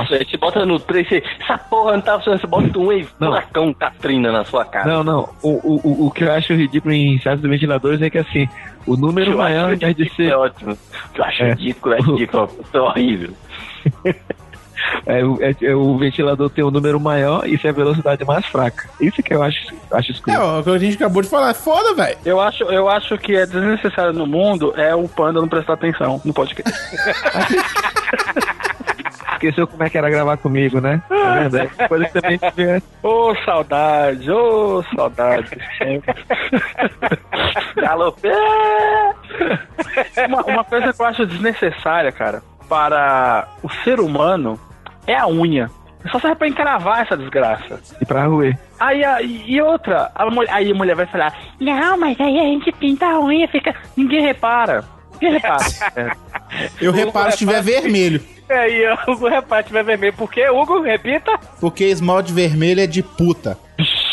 S3: Isso, aí você bota no 3, você, essa porra não tá funcionando, você bota um furacão Katrina na sua cara.
S10: Não, não. O, o, o- o que eu acho ridículo em certos ventiladores é que assim, o número
S3: Eu
S10: maior em vez de ser.
S3: É ótimo. O que eu acho
S10: É.
S3: ridículo, é ridículo, é horrível. <laughs>
S10: É, o- é- é o ventilador tem um número maior e é a velocidade mais fraca. Isso que eu acho, acho
S1: É,
S10: escuro.
S1: ó, o que a gente acabou de falar. É foda, velho.
S9: Eu acho, eu acho que é desnecessário no mundo é o panda não prestar atenção no podcast. <laughs>
S10: Esqueceu como é que era gravar comigo, né? É verdade. <laughs> Coisa que também tiver.
S9: Ô, saudade, ô, saudade. <laughs>
S3: Galopé!
S9: uma, uma coisa que eu acho desnecessária, cara, para o ser humano é a unha. Só serve pra encravar essa desgraça.
S10: E pra roer.
S9: Aí, a- e outra, a mulher, aí a mulher vai falar, não, mas aí a gente pinta a unha, fica. Ninguém repara. Ninguém repara. <laughs> É.
S1: Eu <laughs> reparo se tiver vermelho.
S2: É, aí, ó, o reparte vai vermelho. Por quê, Hugo? Repita.
S1: Porque esmalte vermelho é de puta.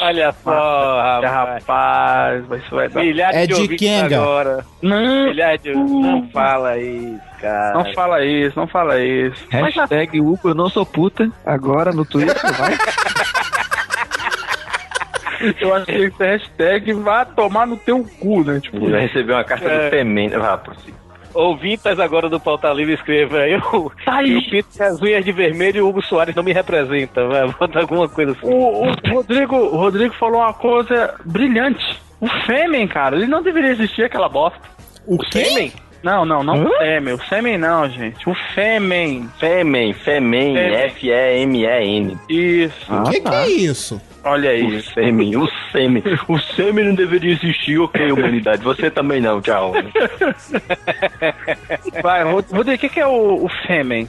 S2: Olha só, rapaz.
S9: rapaz, mas isso vai dar.
S2: Milhares
S1: É
S2: de
S1: de Kenga.
S2: agora.
S9: Não,
S2: Milhares de... Não fala isso, cara.
S9: não fala isso, não fala isso. Mas já-
S10: Hashtag Hugo, eu não sou puta. Agora no Twitter, vai. <laughs>
S9: eu acho que esse hashtag vai tomar no teu cu, né? Tipo,
S3: vai receber uma carta
S2: É.
S3: do Femem. Vá, prossiga.
S2: Ouvintas agora do Pauta Livre escreva eu,
S9: Tá aí.
S2: eu pinto as unhas de vermelho e o Hugo Soares não me representa. Vai, <laughs> bota alguma coisa assim.
S9: O, o Rodrigo, o Rodrigo falou uma coisa brilhante. O Fêmen, cara, ele não deveria existir aquela bosta.
S1: O quê?
S2: Sêmen?
S9: Não, não, não o Fêmen. O Sêmen não, gente. O Fêmen.
S3: Femem, Femem. F-E-M-E-N.
S9: Isso.
S1: O que, que é isso?
S9: Olha aí.
S3: O Sêmen, o Sêmen. O Sêmen não deveria existir, ok, <laughs> humanidade. Você também não, tchau. <laughs>
S9: Vai, Rod- Rodrigo, o que, que é o, o Fêmen?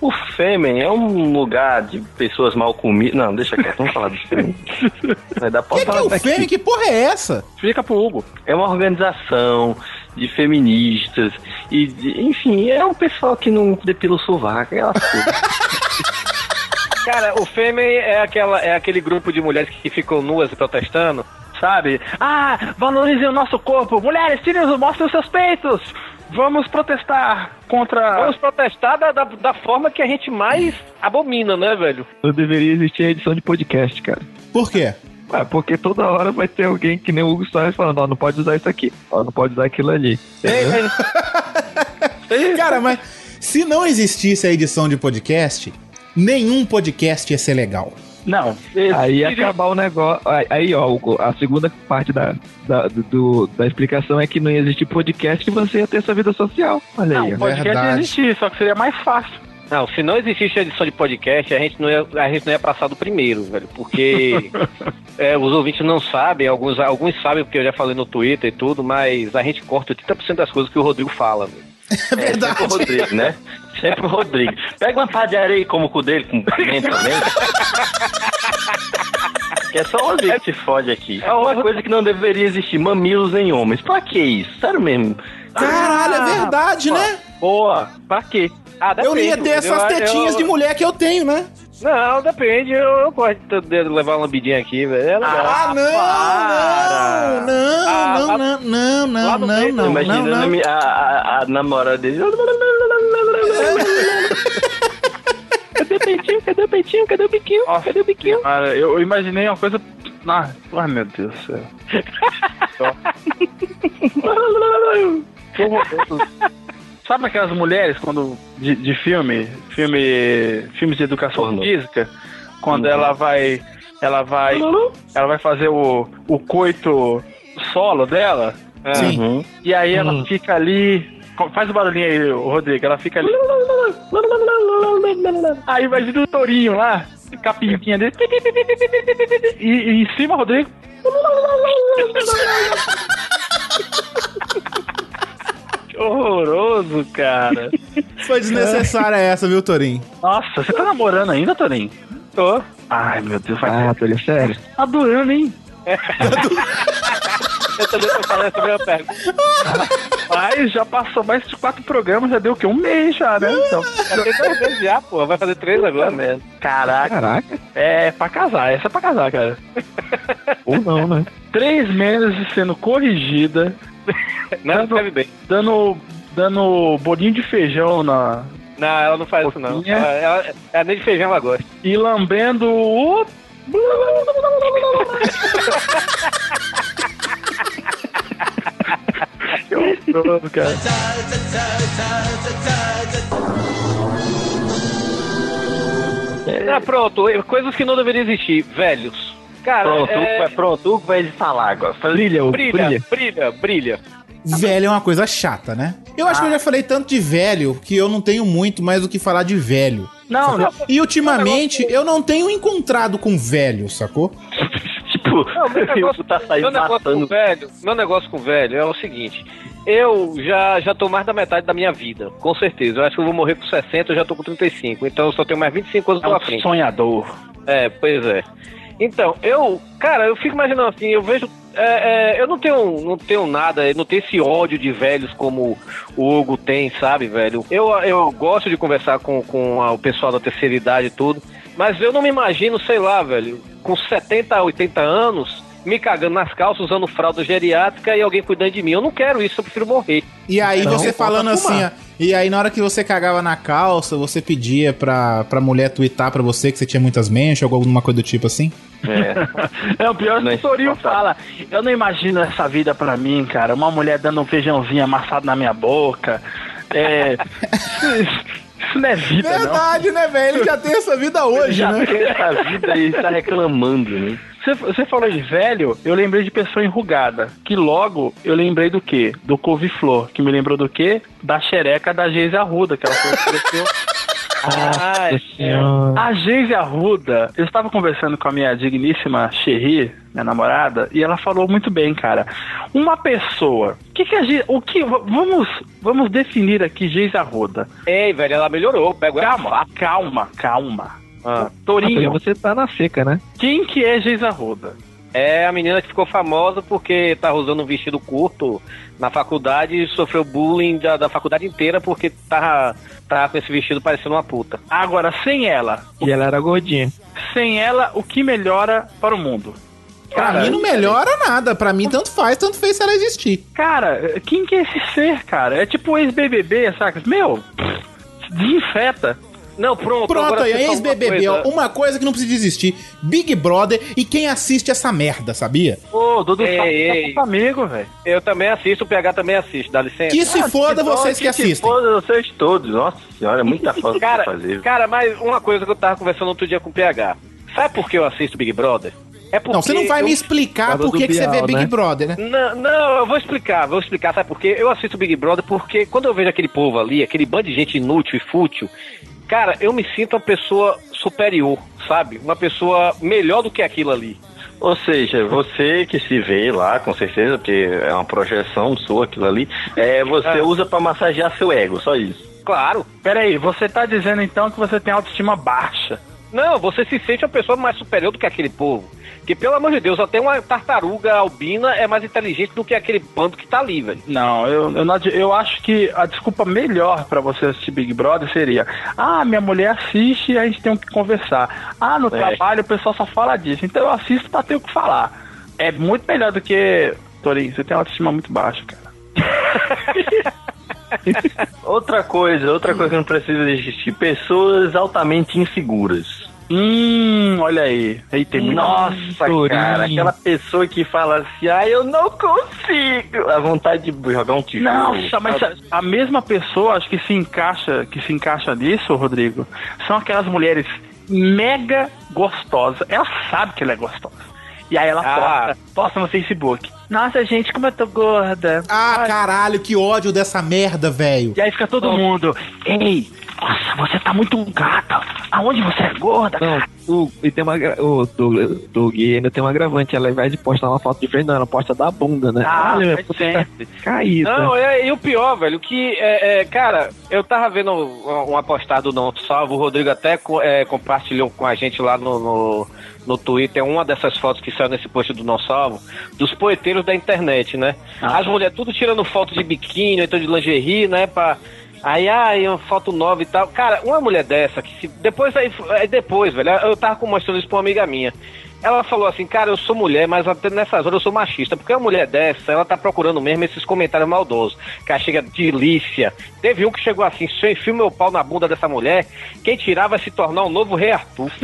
S3: O Fêmen é um lugar de pessoas mal comidas. Não, deixa quieto, vamos falar do Fêmen. Vai dar
S1: O
S3: pra
S1: que, que é o. Fêmen? Que porra é essa?
S9: Explica pro Hugo.
S3: É uma organização de feministas e, de- enfim, é um pessoal que não depila o sovaco, é coisas. <laughs>
S2: Cara, o Fêmen é, aquela, é aquele grupo de mulheres que ficam nuas e protestando.
S9: Sabe? Ah, valorizem o nosso corpo. Mulheres, tirem, os- mostrem os seus peitos. Vamos protestar contra.
S2: Vamos protestar da, da, da forma que a gente mais abomina, né, velho?
S10: Não deveria existir a edição de podcast, cara.
S1: Por quê?
S10: Ah, porque toda hora vai ter alguém que nem o Hugo Soares falando, ó, não pode usar isso aqui, ó, não pode usar aquilo ali. Entendeu? <laughs>
S1: Cara, mas se não existisse a edição de podcast, nenhum podcast ia ser legal.
S9: Não.
S10: Aí ia acabar o negócio. Aí, aí, ó, a segunda parte da, da, do- da explicação é que não ia existir podcast e você ia ter sua vida social. Olha aí.
S9: Não,
S10: ó.
S9: podcast
S1: Verdade.
S9: ia existir, só que seria mais fácil.
S2: Não, se não existisse a edição de podcast, a gente não ia, a gente não ia passar do primeiro, velho. Porque <laughs> é, os ouvintes não sabem, alguns, alguns sabem porque eu já falei no Twitter e tudo, mas a gente corta 30% das coisas que o Rodrigo fala, velho. <laughs>
S1: É verdade.
S3: Sempre o Rodrigo, né? <laughs> Sempre o Rodrigo. Pega uma pá de areia e como o cu dele, com pimenta também. Que é só o Rodrigo que se fode aqui. É uma coisa que não deveria existir, mamilos em homens. Pra que isso? Sério mesmo.
S1: Caralho, é verdade, né?
S2: Boa, pra quê? Ah,
S1: Eu não ia ter essas tetinhas
S2: Eu-
S1: de mulher que eu tenho, né?
S2: Não, depende, eu, eu gosto de levar uma lambidinha aqui, velho. É legal.
S1: Ah, não, não,
S2: Ah,
S1: não,
S2: lá-
S1: não, não, não,
S2: lá no
S1: não,
S2: meio,
S1: não, não,
S3: Imaginando
S1: não.
S3: a mi- a, a, a namorada dele.
S10: Cadê o peitinho? Cadê o peitinho? Cadê o biquinho? Cadê o biquinho?
S9: Cara, eu, eu imaginei uma coisa. Ah, ai meu Deus do céu. <laughs> Sabe aquelas mulheres quando de, de filme, filme, filmes de educação
S3: Pornô.
S9: física, quando
S3: Uhum.
S9: ela vai, ela vai, ela vai fazer o, o coito solo dela,
S1: Sim.
S3: Uhum.
S9: e aí ela fica ali, faz o barulhinho aí, Rodrigo, ela fica ali, aí vai vir o tourinho lá, com a pimpinha dele, e, e em cima, Rodrigo,
S2: Que horroroso, cara.
S1: Foi desnecessária essa, viu, Torinho?
S9: nossa, você tá namorando ainda, Torinho?
S2: Tô.
S9: Ai, meu Deus, vai
S10: Ah, Túlio, sério.
S9: Tá adorando, hein?
S2: Eu também tô falando essa mesma pergunta.
S9: Rapaz, já passou mais de quatro programas, já deu o quê? Um mês já, né? Então,
S2: Já tem dois meses já, pô. Vai fazer três agora.
S3: mesmo.
S9: caraca.
S10: Caraca.
S9: É pra casar, essa é pra casar, cara.
S10: Ou não, né?
S9: Três meses sendo corrigida,
S2: Não, escreve bem.
S9: dando, dando bolinho de feijão na,
S2: Não, ela não faz isso, não.
S9: Pouquinha.
S2: Ela, ela, ela nem de feijão ela gosta.
S9: e lambendo o. Que horroroso, cara.
S2: Ah, pronto. Coisas que não deveriam existir. Velhos. Cara,
S3: Pronto, o
S2: é...
S3: vai, pronto, o Hugo vai falar agora. Fala-
S10: Brilha,
S2: Brilha,
S10: brilha.
S2: brilha, brilha.
S1: Velho é uma coisa chata, né? Eu acho que eu já falei tanto de velho que eu não tenho muito mais do que falar de velho.
S9: Não, não.
S1: E ultimamente eu não tenho encontrado com velho, sacou?
S3: Tipo,
S2: Não, meu <laughs> negócio,
S3: tá
S2: meu
S3: saindo
S2: negócio com velho, meu negócio com velho é o seguinte. Eu já, já tô mais da metade da minha vida, com certeza. Eu acho que eu vou morrer com 60, eu já tô com 35. Então eu só tenho mais 25 anos
S9: É
S2: pela
S9: um
S2: frente.
S9: sonhador.
S2: É, pois é. Então, eu, cara, eu fico imaginando assim, eu vejo. é, é, eu não tenho, não tenho nada, não tenho esse ódio de velhos como o Hugo tem, sabe, velho? Eu, eu gosto de conversar com, com a- o pessoal da terceira idade e tudo, mas eu não me imagino, sei lá, velho, com 70, 80 anos, me cagando nas calças, usando fralda geriátrica e alguém cuidando de mim. Eu não quero isso, eu prefiro morrer.
S1: E aí
S10: Então,
S1: você falando assim, ó. E aí na hora que você cagava na calça, você pedia pra, pra mulher twittar pra você que você tinha muitas manchas ou alguma coisa do tipo assim?
S3: É. <laughs>
S9: É o pior
S3: Não,
S9: que o
S3: é
S9: fala. Eu não imagino essa vida pra mim, cara. Uma mulher dando um feijãozinho amassado na minha boca. É. <laughs> <laughs> Isso, não é vida, não.
S1: Verdade, né, velho? Ele já tem essa vida hoje,
S3: Já
S1: né?
S3: tem essa vida e tá reclamando, né?
S9: Você, falou de velho, eu lembrei de pessoa enrugada. Que logo eu lembrei do quê? Do couve-flor. Que me lembrou do quê? Da xereca da Geise Arruda, que ela foi ofereceu.
S2: Ah, <laughs>
S9: A Geise Arruda, eu estava conversando com a minha digníssima Cherry, minha namorada, e ela falou muito bem, cara. Uma pessoa. O que, que a Geise. O que. Vamos, vamos definir aqui Geise Arruda.
S2: Ei, velho, ela melhorou. Pega
S9: Calma, calma, calma.
S2: Ah.
S9: Torinho,
S10: Você tá na seca, né?
S9: quem que é Geise Arruda?
S2: É a menina que ficou famosa porque tava usando um vestido curto na faculdade e sofreu bullying da, da faculdade inteira porque tava, tava com esse vestido parecendo uma puta.
S9: Agora, sem ela,
S10: E ela era gordinha.
S9: sem ela, o que melhora para o mundo?
S1: Pra mim não melhora nada. Pra mim, tanto faz, tanto fez se ela existir.
S9: Cara, quem que é esse ser, cara? É tipo o ex-BBB, saca? Meu, desinfeta.
S2: Não, pronto.
S1: Pronto,
S2: agora
S1: aí,
S2: uma
S1: ex-BBB, ó,
S2: coisa.
S1: uma coisa que não precisa existir. Big Brother e quem assiste essa merda, sabia?
S9: Ô, Dudu
S2: Ei,
S9: que é amigo, velho.
S2: Eu também assisto, o PH também assiste, dá licença.
S1: Que se foda vocês que
S3: Se
S1: assistem.
S3: foda vocês todos. Nossa senhora, é muita pra
S2: Cara,
S3: fazer.
S2: cara, mas uma coisa que eu tava conversando outro dia com o PH. Sabe por que eu assisto Big Brother? É porque
S1: Não, você não vai
S2: eu-
S1: me explicar por que, você vê Big
S10: né?
S1: Brother, né?
S2: Não, não, eu vou explicar, vou explicar, sabe por quê? Eu assisto Big Brother porque quando eu vejo aquele povo ali, aquele bando de gente inútil e fútil, cara, eu me sinto uma pessoa superior, sabe? Uma pessoa melhor do que aquilo ali.
S3: Ou seja, você que se vê lá, com certeza, porque é uma projeção sua aquilo ali, é, você
S2: É.
S3: usa pra massagear seu ego, só isso.
S2: Claro.
S9: Pera aí, você tá dizendo então que você tem autoestima baixa.
S2: Não, você se sente uma pessoa mais superior do que aquele povo. Que, pelo amor de Deus, até uma tartaruga albina é mais inteligente do que aquele bando que tá ali, velho.
S9: Não, eu, eu, não eu acho que a desculpa melhor pra você assistir Big Brother seria: ah, minha mulher assiste e a gente tem o que conversar. Ah, no
S3: É.
S9: trabalho o pessoal só fala disso. Então eu assisto pra ter o que falar. É muito melhor do que. Torinho, você tem uma autoestima muito baixa, cara. <laughs>
S3: Outra coisa, outra coisa que não precisa existir, pessoas altamente inseguras.
S9: Hum, olha aí. Aí tem muito.
S3: Nossa,
S10: Torinho.
S3: cara, aquela pessoa que fala assim, ah, eu não consigo. A vontade de jogar um tijolo.
S9: Nossa, mas a, a mesma pessoa, acho que se encaixa, que se encaixa nisso, Rodrigo, são aquelas mulheres mega gostosas. Ela sabe que ela é gostosa. E aí ela
S2: Ah.
S9: posta, posta no Facebook. Nossa, gente, como eu tô gorda.
S1: Ah, caralho, que ódio dessa merda, velho.
S9: E aí fica todo mundo, ei, nossa, você tá muito gata. Aonde você é gorda? cara?"
S10: O, e tem uma. O do, do Gui ainda tem um agravante. Ela, ao invés de postar uma foto de frente, não, ela posta da bunda, né?
S9: Ah,
S10: Olha,
S9: faz
S10: puta,
S9: sempre.
S10: caída.
S2: Não, é, e o pior, velho, que, é, é, cara, eu tava vendo um, um apostado do Não Salvo, o Rodrigo até é, compartilhou com a gente lá no, no, no Twitter uma dessas fotos que saiu nesse post do Não Salvo, dos poeteiros da internet, né?
S9: Ah.
S2: As mulheres tudo tirando foto de biquíni, então de lingerie, né, pra... Aí, ai, uma foto nova e tal. Cara, uma mulher dessa, que se, depois, aí, aí depois, velho, eu tava mostrando isso pra uma amiga minha. Ela falou assim, cara, eu sou mulher, mas até nessas horas eu sou machista. Porque uma mulher dessa, ela tá procurando mesmo esses comentários maldosos. Que ela chega de delícia. Teve um que chegou assim, se eu enfio meu pau na bunda dessa mulher, quem tirar vai se tornar um novo rei Arthur. <laughs>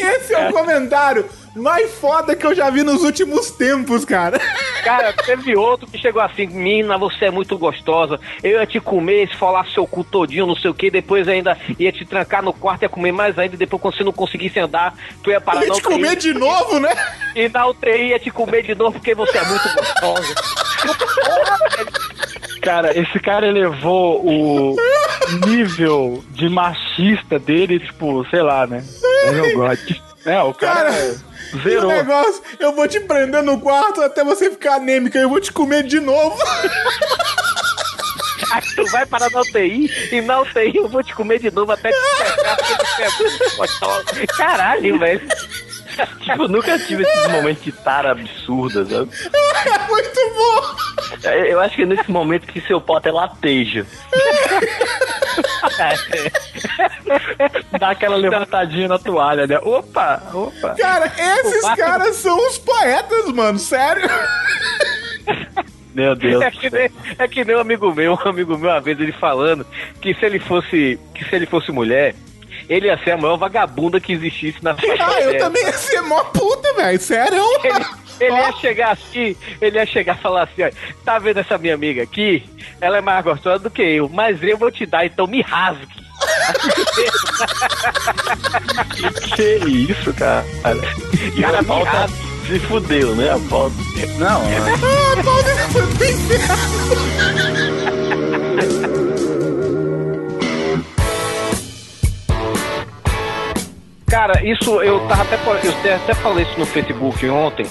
S1: Esse é o comentário mais foda que eu já vi nos últimos tempos, cara. <laughs>
S2: Cara, teve outro que chegou assim, mina, você é muito gostosa, eu ia te comer, esfolar seu cu todinho, não sei o que, depois ainda ia te trancar no quarto, ia comer mais ainda, e depois quando você não conseguisse andar, tu ia parar
S1: Ia
S2: na
S1: te comer
S2: UTI.
S1: de novo, né?
S2: E na UTI ia te comer de novo porque você é muito gostosa.
S9: Cara, esse cara elevou o nível de machista dele, tipo, sei lá, né?
S10: Meu God.
S9: É, o cara,
S1: Cara, E o
S9: zerou.
S1: negócio, eu vou te prender no quarto até você ficar anêmica, eu vou te comer de novo.
S2: Aí tu vai parar na UTI e na UTI eu vou te comer de novo até te pegar. Caralho, velho. <laughs>
S3: Tipo, eu nunca tive esses momentos de tara absurda, sabe? <laughs>
S1: É muito bom.
S3: É, Eu acho que é nesse momento que seu pote <laughs> é lateja.
S9: Dá aquela levantadinha na toalha, né? Opa, opa.
S1: Cara, esses caras são os poetas, mano, sério.
S3: Meu Deus
S2: É que, nem, é que nem um amigo meu, um amigo meu, uma vez ele falando que se ele fosse, que se ele fosse mulher, ele ia ser a maior vagabunda que existisse na face da
S1: Ah, eu também ia ser mó puta, velho, sério.
S2: Ele, ele ia chegar assim, ele ia chegar e falar assim, ó, tá vendo essa minha amiga aqui? Ela é mais gostosa do que eu, mas eu vou te dar, então me rasgue. <laughs>
S3: Que isso, cara? E
S2: Cara,
S3: a pauta
S2: rasgue.
S3: se fudeu, né? A pauta.
S9: Não,
S1: Ah, Paulo, ele foi
S2: Cara, isso eu tava até eu até- falei isso no Facebook ontem.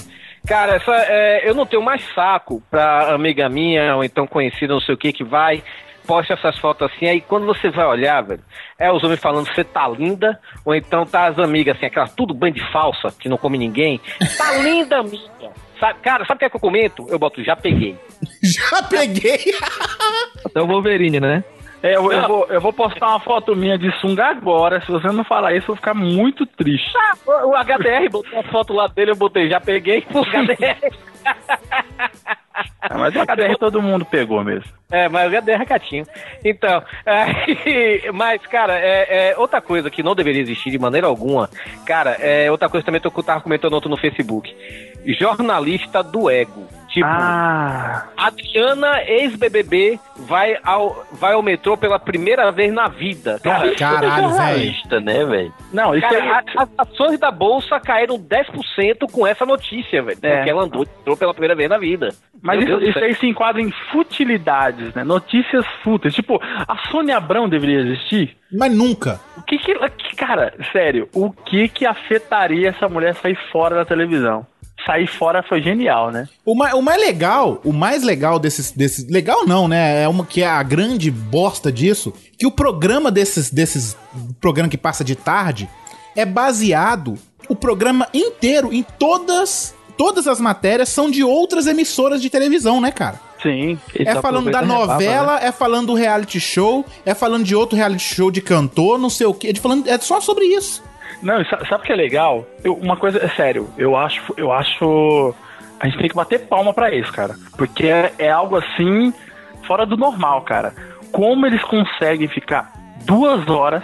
S2: Cara, essa, é, eu não tenho mais saco pra amiga minha, ou então conhecida, não sei o que, que vai, posta essas fotos assim, aí quando você vai olhar, velho, é os homens falando você tá linda, ou então tá as amigas assim, aquelas tudo band falsa, que não come ninguém. Tá linda, amiga. Sabe, cara, sabe o que é que eu comento? Eu boto, já peguei. <laughs>
S1: Já peguei.
S10: Até o Wolverine, né?
S9: É, eu, eu vou, eu vou postar uma foto minha de sunga agora. Se você não falar isso, eu vou ficar muito triste.
S2: Ah, o, o HDR botou a foto lá dele, eu botei, já peguei. O <laughs> HDR.
S9: Ah, mas o HDR todo mundo pegou mesmo.
S2: É, mas o HDR é catinho. Então, é, <laughs> mas, cara, é, é outra coisa que não deveria existir de maneira alguma, cara, é outra coisa também que eu tava comentando ontem no Facebook. Jornalista do ego. Tipo,
S9: Ah,
S2: Adriana, ex-BBB, vai ao, vai ao metrô pela primeira vez na vida. Cara,
S1: Caralho, velho.
S3: Né, velho?
S9: não, isso
S2: Cara,
S9: aí.
S2: a- as ações da bolsa caíram 10% com essa notícia, velho.
S9: É.
S2: Porque ela andou, entrou pela primeira vez na vida.
S9: Mas
S2: Meu
S9: isso, isso aí se enquadra em futilidades, né? Notícias fúteis. Tipo, a Sônia Abrão deveria existir?
S1: Mas nunca.
S9: O que que, que- cara, sério, o que que afetaria essa mulher sair fora da televisão? Sair fora foi genial, né?
S1: O mais, o mais legal, o mais legal desses, desses. Legal não, né? É uma que é a grande bosta disso. Que o programa desses. desses programa que passa de tarde é baseado. O programa inteiro em todas. Todas as matérias são de outras emissoras de televisão, né, cara?
S9: Sim.
S1: É falando da novela, é falando do reality show, é falando de outro reality show de cantor, não sei o quê. É, de falando, é só sobre isso.
S9: Não, sa- sabe o que é legal? Eu- uma coisa, é sério, eu acho, eu acho. A gente tem que bater palma pra isso, cara. Porque é, é algo assim, fora do normal, cara. Como eles conseguem ficar duas horas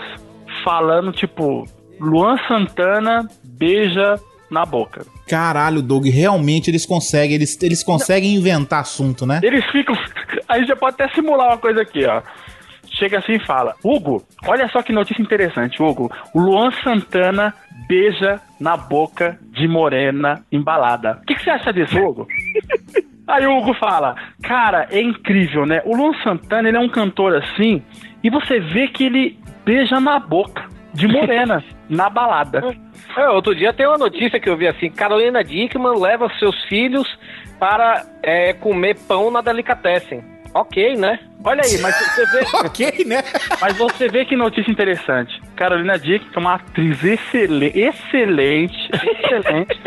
S9: falando, tipo, Luan Santana beija na boca.
S1: Caralho, Doug, realmente eles conseguem, eles, eles conseguem inventar assunto, né?
S9: Eles ficam. <laughs> A gente já pode até simular uma coisa aqui, ó. Chega assim e fala: Hugo, olha só que notícia interessante, Hugo. O Luan Santana beija na boca de Morena embalada. O que, que você acha disso, Hugo? <laughs> Aí o Hugo fala: Cara, é incrível, né? O Luan Santana, ele é um cantor assim, e você vê que ele beija na boca. de morena <laughs> na balada.
S2: É, outro dia tem uma notícia que eu vi assim: Carolina Dickman leva seus filhos para é, comer pão na Delicatessen. Ok, né? Olha aí, mas você vê. <laughs>
S1: ok, né?
S9: Mas você vê que notícia interessante. Carolina Dick, que é uma atriz excele- excelente, excelente.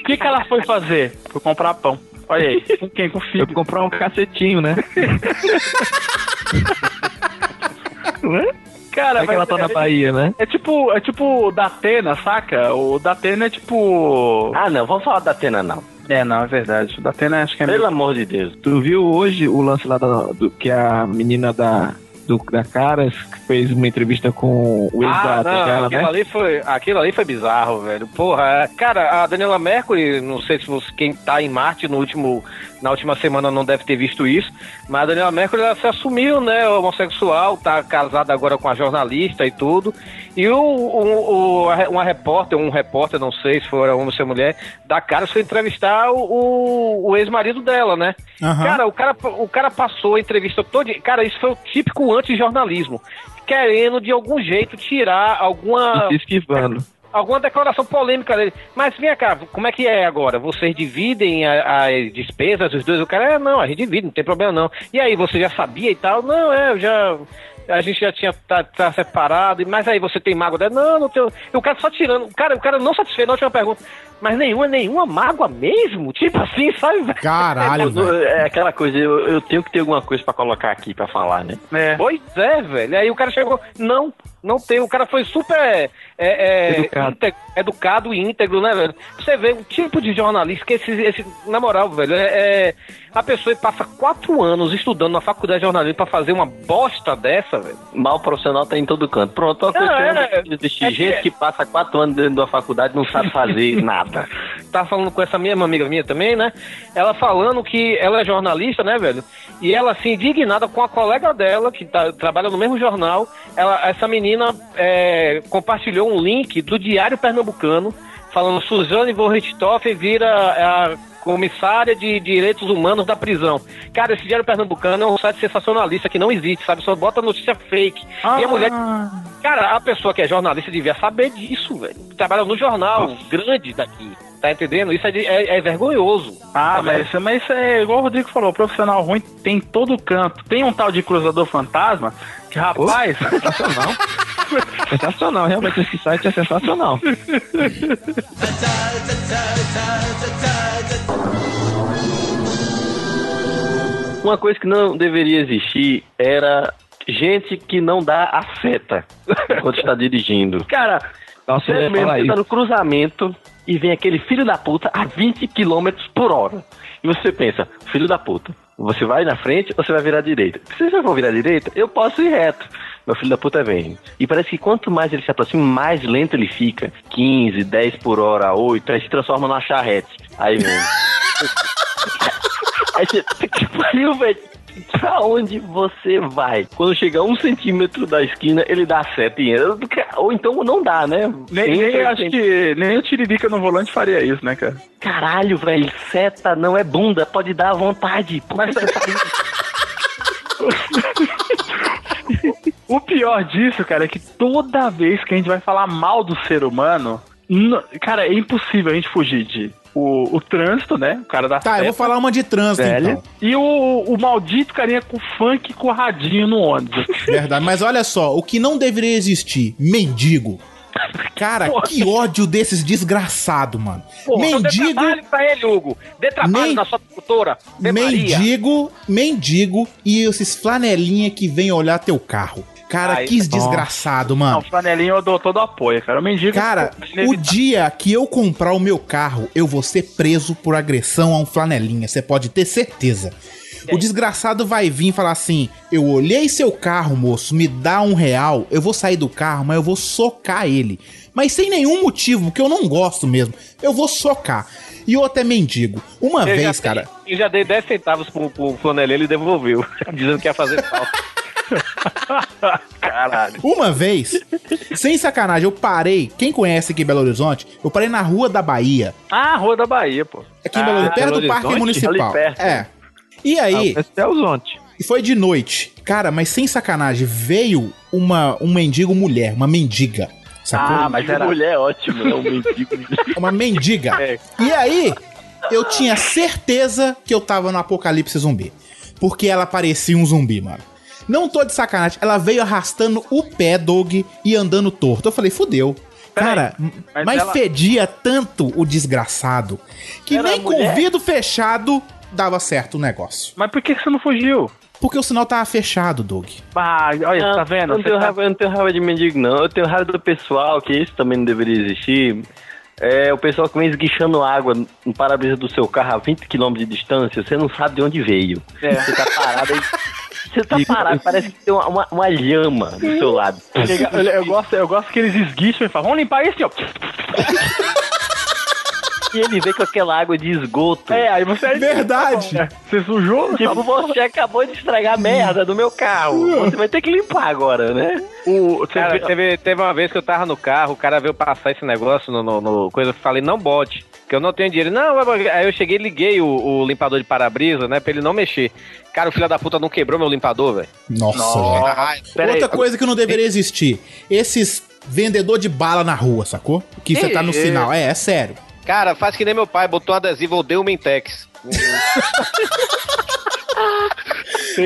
S9: O que, que ela foi fazer? Foi comprar pão. Olha aí, com quem? Com o filho.
S10: Eu comprar um cacetinho, né? <laughs>
S9: Cara,
S10: Vai que ela tá na Bahia, né?
S9: É tipo, é tipo o Datena, saca? O Datena é tipo.
S3: Ah, não, vamos falar da Atena, não.
S9: É, não, é verdade. O Datena acho que é.
S3: Pelo amor de Deus.
S10: Tu viu hoje o lance lá da, do que a menina da, do, da Caras fez uma entrevista com o ex
S2: Ah,
S10: da
S2: não,
S10: dela,
S2: aquilo,
S10: né?
S2: ali foi, aquilo ali foi bizarro, velho. Porra, é- cara, a Daniela Mercury, não sei se você, quem tá em Marte no último, na última semana não deve ter visto isso, mas a Daniela Mercury ela se assumiu, né, homossexual, tá casada agora com a jornalista e tudo. E o, o, o- a- uma repórter, um repórter, não sei se for homem ou se é mulher, da cara foi entrevistar o, o, o ex-marido dela, né?
S1: Aham.
S2: Cara, o cara, o cara passou a entrevista toda. Cara, isso foi o típico antijornalismo. Querendo, de algum jeito, tirar alguma.
S10: Esquivando.
S2: Alguma declaração polêmica dele. Mas vem cá, como é que é agora? Vocês dividem as despesas, os dois? O cara, é, não, a gente divide, não tem problema não. E aí, você já sabia e tal? Não, é, eu já. A gente já tinha tá, tá separado, mas aí você tem mágoa dela? Não, não tenho. E o cara só tirando. Cara, o cara não satisfeito na última pergunta. Mas nenhuma, nenhuma mágoa mesmo? Tipo assim, sabe?
S1: Caralho, <laughs> velho.
S3: É aquela coisa, eu, eu tenho que ter alguma coisa pra colocar aqui pra falar, né?
S9: É.
S2: Pois é, velho. Aí o cara chegou, não, não tem. O cara foi super é, é,
S10: Educado.
S2: inte- educado e íntegro, né, velho? Você vê um tipo de jornalista que esse, esse na moral, velho, é, é- a pessoa passa quatro anos estudando na faculdade de jornalismo pra fazer uma bosta dessa, velho.
S3: Mal profissional tá em todo canto. Pronto, uma coisa que
S2: é- é que-
S3: Gente que passa quatro anos dentro da faculdade não sabe fazer <laughs> nada.
S2: Tava falando com essa mesma amiga minha também, né? Ela falando que ela é jornalista, né, velho? E ela, assim, indignada com a colega dela, que tá- trabalha no mesmo jornal. Ela, essa menina é, compartilhou um link do Diário Pernambucano, falando Suzane von Richthofen vira a comissária de direitos humanos da prisão. Cara, esse Diário Pernambucano é um site sensacionalista que não existe, sabe? Só bota notícia fake. E a mulher Cara, a pessoa que é jornalista devia saber disso, velho. Trabalha no jornal grande daqui. Tá entendendo? Isso é, de- é- é vergonhoso.
S9: Ah,
S2: Tá
S9: mas, isso- mas isso é igual o Rodrigo falou, profissional ruim tem em todo canto. Tem um tal de cruzador fantasma que, rapaz.
S10: sensacional. <laughs> sensacional, realmente esse site é sensacional.
S3: Uma coisa que não deveria existir era gente que não dá a seta quando está dirigindo. Cara,
S10: Nossa,
S3: mesmo você tá no cruzamento e vem aquele filho da puta a 20 km por hora. E você pensa, filho da puta, você vai na frente ou você vai virar à direita? Se você for virar à direita, eu posso ir reto. Meu filho da puta vem. E parece que quanto mais ele se aproxima, mais lento ele fica. 15, 10 por hora, 8, aí se transforma numa charrete. Aí vem. <laughs> Aí você, que pariu, velho. Pra onde você vai? Quando chega a um centímetro da esquina, ele dá seta e entra. Ou então não dá, né?
S9: Nem, nem acho
S3: tem-
S9: que nem o Tiririca no volante faria isso, né, cara?
S3: Caralho, velho, seta não é bunda, pode dar à vontade. Mas <laughs>
S9: O pior disso, cara, é que toda vez que a gente vai falar mal do ser humano, cara, é impossível a gente fugir de o, o trânsito, né? O cara da
S1: Tá, eu vou falar uma de trânsito então.
S9: E o, o maldito carinha com funk com radinho no ônibus. <laughs>
S1: Verdade, mas olha só, o que não deveria existir, mendigo. Cara, que ódio desses desgraçados, mano.
S2: Porra, dê
S1: mendigo,
S2: trabalho pra ele, Hugo. Dê trabalho
S1: Men-
S2: na sua tutora. Dê Maria.
S1: mendigo, mendigo e esses flanelinha que vem olhar teu carro. Cara, que desgraçado,
S9: Não,
S1: mano.
S9: o flanelinho eu dou todo apoio, cara. O mendigo.
S1: Cara, o dia que eu comprar o meu carro, eu vou ser preso por agressão a um flanelinha. Você pode ter certeza. O desgraçado vai vir e falar assim: Eu olhei seu carro, moço, me dá um real. Eu vou sair do carro, mas eu vou socar ele. Mas sem nenhum motivo, porque eu não gosto mesmo. Eu vou socar. E outro é mendigo. Uma
S2: Eu
S1: vez, cara.
S2: Eu já dei 10 centavos pro, pro flanelinho e ele devolveu. <laughs> dizendo que ia fazer falta. <laughs> <laughs>
S9: Caralho.
S1: Uma vez, sem sacanagem, eu parei. Quem conhece aqui em Belo Horizonte, eu parei na Rua da Bahia.
S9: Ah, Rua da Bahia, pô.
S1: Aqui em Belo Horizonte, perto do Parque Municipal.
S9: Ali perto.
S1: É. E aí.
S10: Ah, é Horizonte.
S1: E foi de noite. Cara, mas sem sacanagem, veio uma um mendigo mulher, uma mendiga. Sacou?
S9: Ah, mas era...
S3: Mulher é ótimo, é um mendigo. <laughs>
S1: Uma mendiga.
S3: É.
S1: E aí, eu tinha certeza que eu tava no apocalipse zumbi. Porque ela parecia um zumbi, mano. Não tô de sacanagem. Ela veio arrastando o pé, dog, e andando torto. Eu falei, fudeu. Cara,
S9: mas
S1: mas,
S9: ela-
S1: fedia tanto o desgraçado que
S3: Era
S1: nem com
S3: mulher?
S1: o vidro fechado dava certo o negócio.
S9: Mas por que você não fugiu?
S1: Porque o sinal tava fechado, Doug.
S9: Ah, olha,
S3: Não,
S9: tá vendo?
S3: Eu não, tenho
S9: tá-
S3: raiva, eu não tenho raiva de mendigo, não. Eu tenho raiva do pessoal, que isso também não deveria existir. É o pessoal que vem esguichando água no para-brisa do seu carro a 20 km de distância, você não sabe de onde veio.
S9: É.
S3: Você tá parado aí. <laughs> Você tá parado, parece que tem uma, uma, uma lhama do seu lado.
S9: Eu, eu gosto, eu gosto que eles esguicham e falam, vamos limpar isso, ó. <laughs>
S3: E ele vem com aquela água de esgoto.
S9: É, aí você...
S1: Verdade.
S9: É, Você sujou? <laughs>
S3: Tipo, você acabou de estragar a merda do meu carro. Você vai ter que limpar agora, né?
S9: O,
S2: Cara, teve, teve uma vez que eu tava no carro, o cara veio passar esse negócio no, no, no coisa, eu falei, não bote, que eu não tenho dinheiro. Não, aí eu cheguei e liguei o, o limpador de para-brisa, né, pra ele não mexer. Cara, o filho da puta não quebrou meu limpador, velho.
S1: Nossa,
S9: Nossa. aí.
S1: Outra coisa que não deveria existir. Esses vendedor de bala na rua, sacou? Que você tá no sinal. É, é sério.
S2: Cara, faz que nem meu pai, botou um adesivo, eu dei o Mentex.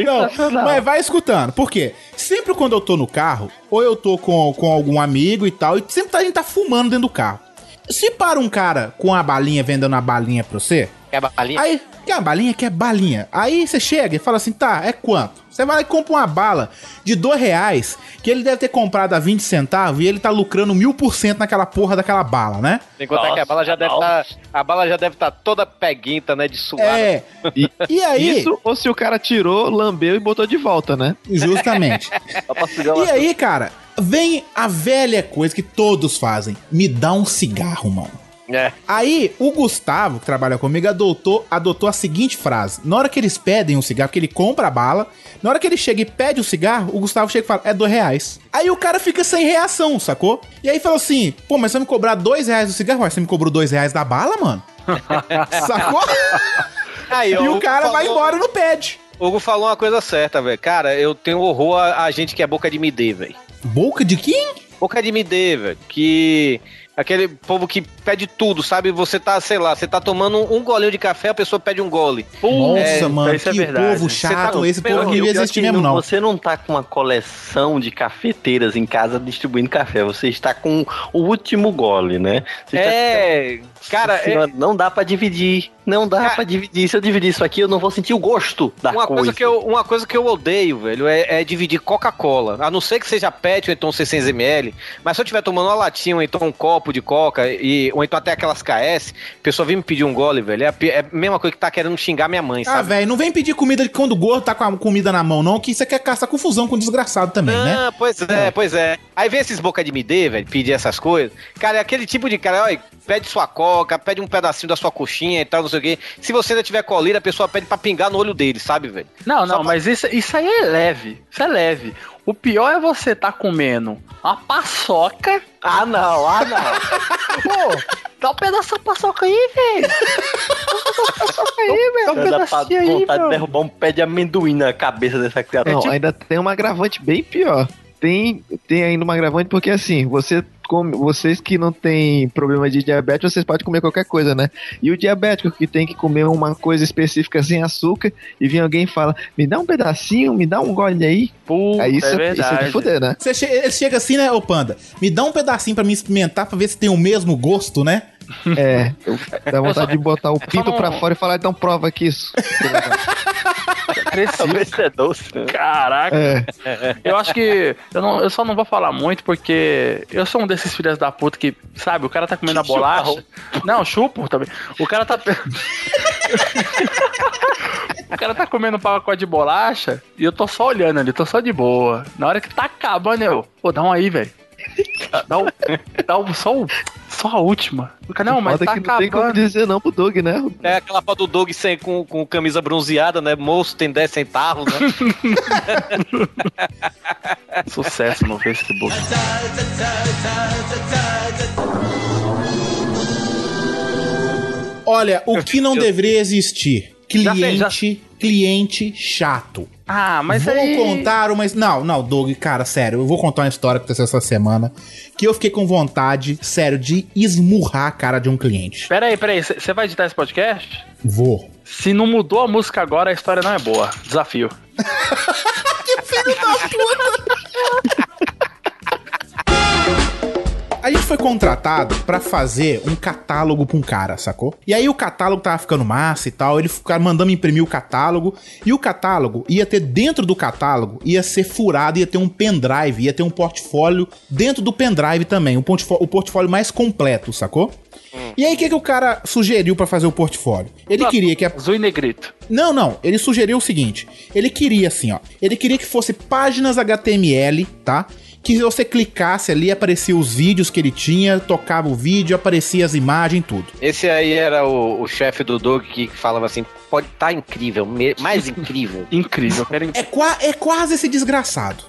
S1: Não, mas vai escutando. Por quê? Sempre quando eu tô no carro, ou eu tô com, com algum amigo e tal, e sempre a gente tá fumando dentro do carro. Se para um cara com a balinha vendendo uma balinha pra você,
S2: Quer balinha?
S1: aí, quer uma balinha? Quer balinha. Aí você chega e fala assim, tá, é quanto? Você vai lá e compra uma bala de dois reais, que ele deve ter comprado a 20 centavos e ele tá lucrando mil por cento naquela porra daquela bala, né?
S2: Sem contar que a bala já deve estar. a bala já deve estar toda peguenta, né? De suar.
S1: É.
S14: E,
S1: E aí,
S14: Isso, ou se o cara tirou, lambeu e botou de volta, né?
S1: justamente. <laughs> E aí, cara, vem a velha coisa que todos fazem: me dá um cigarro, mano.
S2: É.
S1: Aí, o Gustavo, que trabalha comigo, adotou, adotou a seguinte frase: na hora que eles pedem um cigarro, que ele compra a bala, na hora que ele chega e pede o cigarro, o Gustavo chega e fala: é dois reais. Aí o cara fica sem reação, sacou? E aí falou assim: pô, mas você me cobrar dois reais do cigarro? Ué, Você me cobrou dois reais da bala, mano? <laughs> sacou?
S2: Aí,
S1: e o cara vai embora e não pede.
S2: O Hugo falou uma coisa certa, velho. Cara, eu tenho horror a, a gente que é boca de me dê, velho.
S1: Boca de quem?
S2: Boca de me dê, velho. Que. Aquele povo que pede tudo, sabe? Você tá, sei lá, você tá tomando um golinho de café, a pessoa pede um gole.
S1: Nossa,
S2: É,
S1: mano,
S9: isso é
S1: que
S9: verdade.
S1: povo
S2: Você
S1: chato.
S2: tá-
S1: esse povo não devia existir
S3: que
S1: mesmo, não.
S3: Você não tá com uma coleção de cafeteiras em casa distribuindo café, você está com o último gole, né? Você
S2: É, cara, é,
S3: Senhora, não dá pra dividir. Não dá
S2: Cara-
S3: pra dividir. Se eu dividir isso aqui, eu não vou sentir o gosto da
S2: uma
S3: coisa.
S2: coisa, que eu, uma coisa que eu odeio, velho, é, é dividir Coca-Cola. A não ser que seja PET ou então 600ml. Mas se eu estiver tomando uma latinha ou então um copo de Coca, e, ou então até aquelas KS, a pessoa vem me pedir um gole, velho. É a, é a mesma coisa que tá querendo xingar minha mãe,
S1: Ah,
S2: sabe?
S1: velho, não vem pedir comida quando o gordo tá com a comida na mão, não, que isso aqui é caçar confusão com o desgraçado também, né?
S2: Ah, pois é, pois é. Aí vem esses boca de me dê, velho, pedir essas coisas. Cara, é aquele tipo de cara, olha, pede sua coca, pede um pedacinho da sua coxinha e tal, não sei o quê. Se você ainda tiver colírio, a pessoa pede pra pingar no olho dele, sabe, velho?
S9: Não, não, mas isso, isso aí é leve. Isso é leve. O pior é você tá comendo uma paçoca.
S3: Ah, não, ah, não. <laughs>
S9: Pô, dá um pedaço da paçoca aí, velho. Dá um pedaço da paçoca aí, velho. Dá um pedacinho aí,
S3: vontade de
S9: meu.
S3: derrubar um pé de amendoim na cabeça dessa criatura.
S14: Não, ainda tem um agravante bem pior. Tem, tem ainda um agravante porque assim, você come, vocês que não tem problema de diabetes, vocês podem comer qualquer coisa, né? E o diabético que tem que comer uma coisa específica sem açúcar e vem alguém e fala, me dá um pedacinho, me dá um gole aí.
S9: Puta,
S14: aí isso
S9: é
S14: isso é
S9: verdade.
S14: de fuder, né?
S1: Você che ele chega assim, né, ô Panda? Me dá um pedacinho pra mim experimentar pra ver se tem o mesmo gosto, né?
S14: É, <laughs> dá vontade de botar o pinto
S9: não-
S14: pra fora e falar, então prova aqui isso.
S3: Isso é doce. né?
S9: Caraca.
S14: É. <laughs>
S9: Eu acho que. Eu, não, eu só não vou falar muito porque eu sou um desses filhos da puta que, sabe, o cara tá comendo a bolacha. Não, chupo também. O cara tá. <laughs> o cara tá comendo um pacote de bolacha e eu tô só olhando ali, tô só de boa. Na hora que tá acabando, eu. Pô, dá um aí, velho. Dá, um. Dá um só, um- só a última. Não, mas tá
S14: que não tem como dizer não pro Doug, né?
S2: É aquela foto do Doug sem, com, com camisa bronzeada, né? Moço tem 10 centavos, né? <laughs>
S9: Sucesso no Facebook.
S1: Olha, o que não deveria existir?
S9: Já fez, já-
S1: Cliente, cliente chato.
S9: Ah, mas
S1: vou
S9: aí-
S1: contar uma. Não, não, Doug, cara, sério, eu vou contar uma história que aconteceu essa semana. Que eu fiquei com vontade, sério, de esmurrar a cara de um cliente.
S9: Peraí, peraí, você vai editar esse podcast?
S1: Vou.
S9: Se não mudou a música agora, a história não é boa. Desafio. <laughs>
S1: A gente foi contratado pra fazer um catálogo pra um cara, sacou? E aí o catálogo tava ficando massa e tal, ele ficava mandando imprimir o catálogo, e o catálogo ia ter dentro do catálogo, ia ser furado, ia ter um pendrive, ia ter um portfólio dentro do pendrive também, o portfólio, o portfólio mais completo, sacou? E aí o que, que o cara sugeriu pra fazer o portfólio? Ele queria que a...
S9: Azul e negrito.
S1: Não, não. Ele sugeriu o seguinte. Ele queria assim, ó. Ele queria que fosse páginas HTML, tá? Que você clicasse ali, aparecia os vídeos que ele tinha, tocava o vídeo, aparecia as imagens, tudo.
S2: Esse aí era o, o chefe do Doug que falava assim: pode tá incrível, mais incrível. <laughs>
S9: incrível,
S1: É, qua- é quase esse desgraçado.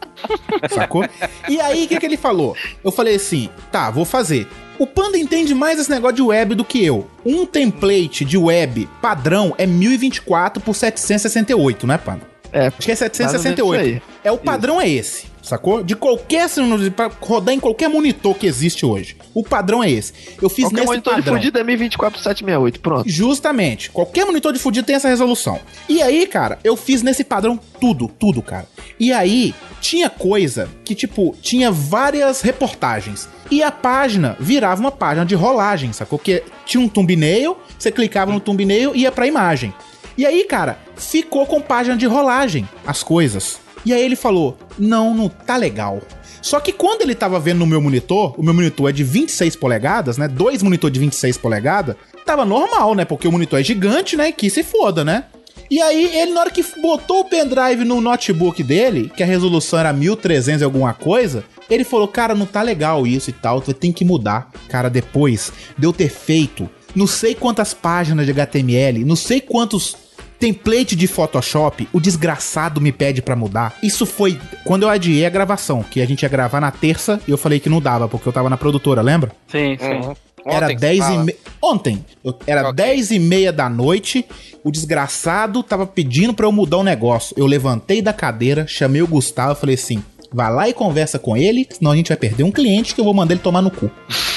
S1: Sacou? E aí, o que, que ele falou? Eu falei assim: tá, vou fazer. O Panda entende mais esse negócio de web do que eu. Um template de web padrão é 1024 por 768, né, Panda?
S14: É.
S1: Acho que é 768. É o padrão é esse, sacou? De qualquer para rodar em qualquer monitor que existe hoje. O padrão é esse. Eu fiz
S14: Qualquer
S1: nesse
S14: monitor de
S1: padrão.
S14: fudido é 1024 por 768, pronto.
S1: Justamente. Qualquer monitor de fudido tem essa resolução. E aí, cara, eu fiz nesse padrão tudo, tudo, cara. E aí, tinha coisa que, tipo, tinha várias reportagens. E a página virava uma página de rolagem, sacou? Que tinha um thumbnail, você clicava no thumbnail e ia pra imagem. E aí, cara, ficou com página de rolagem as coisas. E aí ele falou: não, não tá legal. Só que quando ele tava vendo no meu monitor, o meu monitor é de 26 polegadas, né? Dois monitor de 26 polegadas, tava normal, né? Porque o monitor é gigante, né? Que se foda, né? E aí, ele, na hora que botou o pendrive no notebook dele, que a resolução era 1300 e alguma coisa, ele falou: Cara, não tá legal isso e tal, tem que mudar. Cara, depois de eu ter feito não sei quantas páginas de HTML, não sei quantos template de Photoshop, o desgraçado me pede pra mudar. Isso foi quando eu adiei a gravação, que a gente ia gravar na terça e eu falei que não dava, porque eu tava na produtora, lembra?
S9: Sim, sim.
S2: Uhum.
S1: Era
S2: Ontem que
S1: 10 e me... Ontem. Era 10 e meia da noite. O desgraçado tava pedindo pra eu mudar o negócio. Eu levantei da cadeira, chamei o Gustavo e falei assim: vai lá e conversa com ele, senão a gente vai perder um cliente que eu vou mandar ele tomar no cu.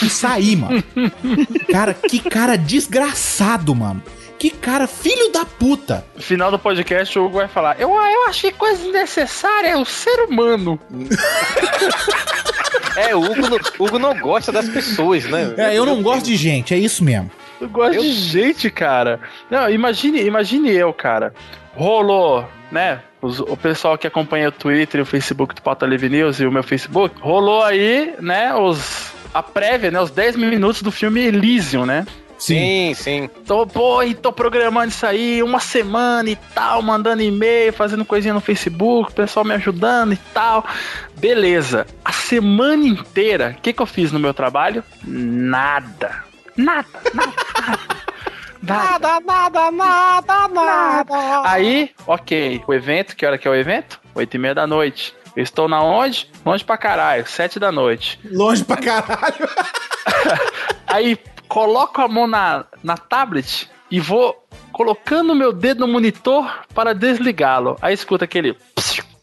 S1: E saí, mano. <laughs> Cara, que cara desgraçado, mano. Que cara filho da puta.
S9: No final do podcast, o Hugo vai falar: Eu, eu achei coisa desnecessária, é o ser humano. <laughs>
S2: É, o Hugo, não, Hugo não gosta das pessoas, né?
S1: É, eu não gosto de gente, é isso mesmo.
S9: Eu gosto de gente, cara. Não, imagine, imagine eu, cara. Rolou, né? os- o pessoal que acompanha o Twitter e o Facebook do Pauta Livre News e o meu Facebook, rolou aí, né, os, a prévia, né, os 10 minutos do filme Elysium, né?
S2: Sim, sim.
S9: Tô, pô, e tô programando isso aí uma semana e tal, mandando e-mail, fazendo coisinha no Facebook, o pessoal me ajudando e tal. Beleza. A semana inteira, o que, que eu fiz no meu trabalho? Nada. Nada, <laughs> nada, nada.
S2: Nada, nada, nada, nada.
S9: Aí, ok, o evento, que hora que é o evento? Oito e meia da noite. Eu estou na onde? Longe pra caralho, sete da noite.
S1: Longe pra caralho. <laughs>
S9: Aí coloco a mão na, na tablet e vou colocando meu dedo no monitor para desligá-lo. Aí escuta aquele.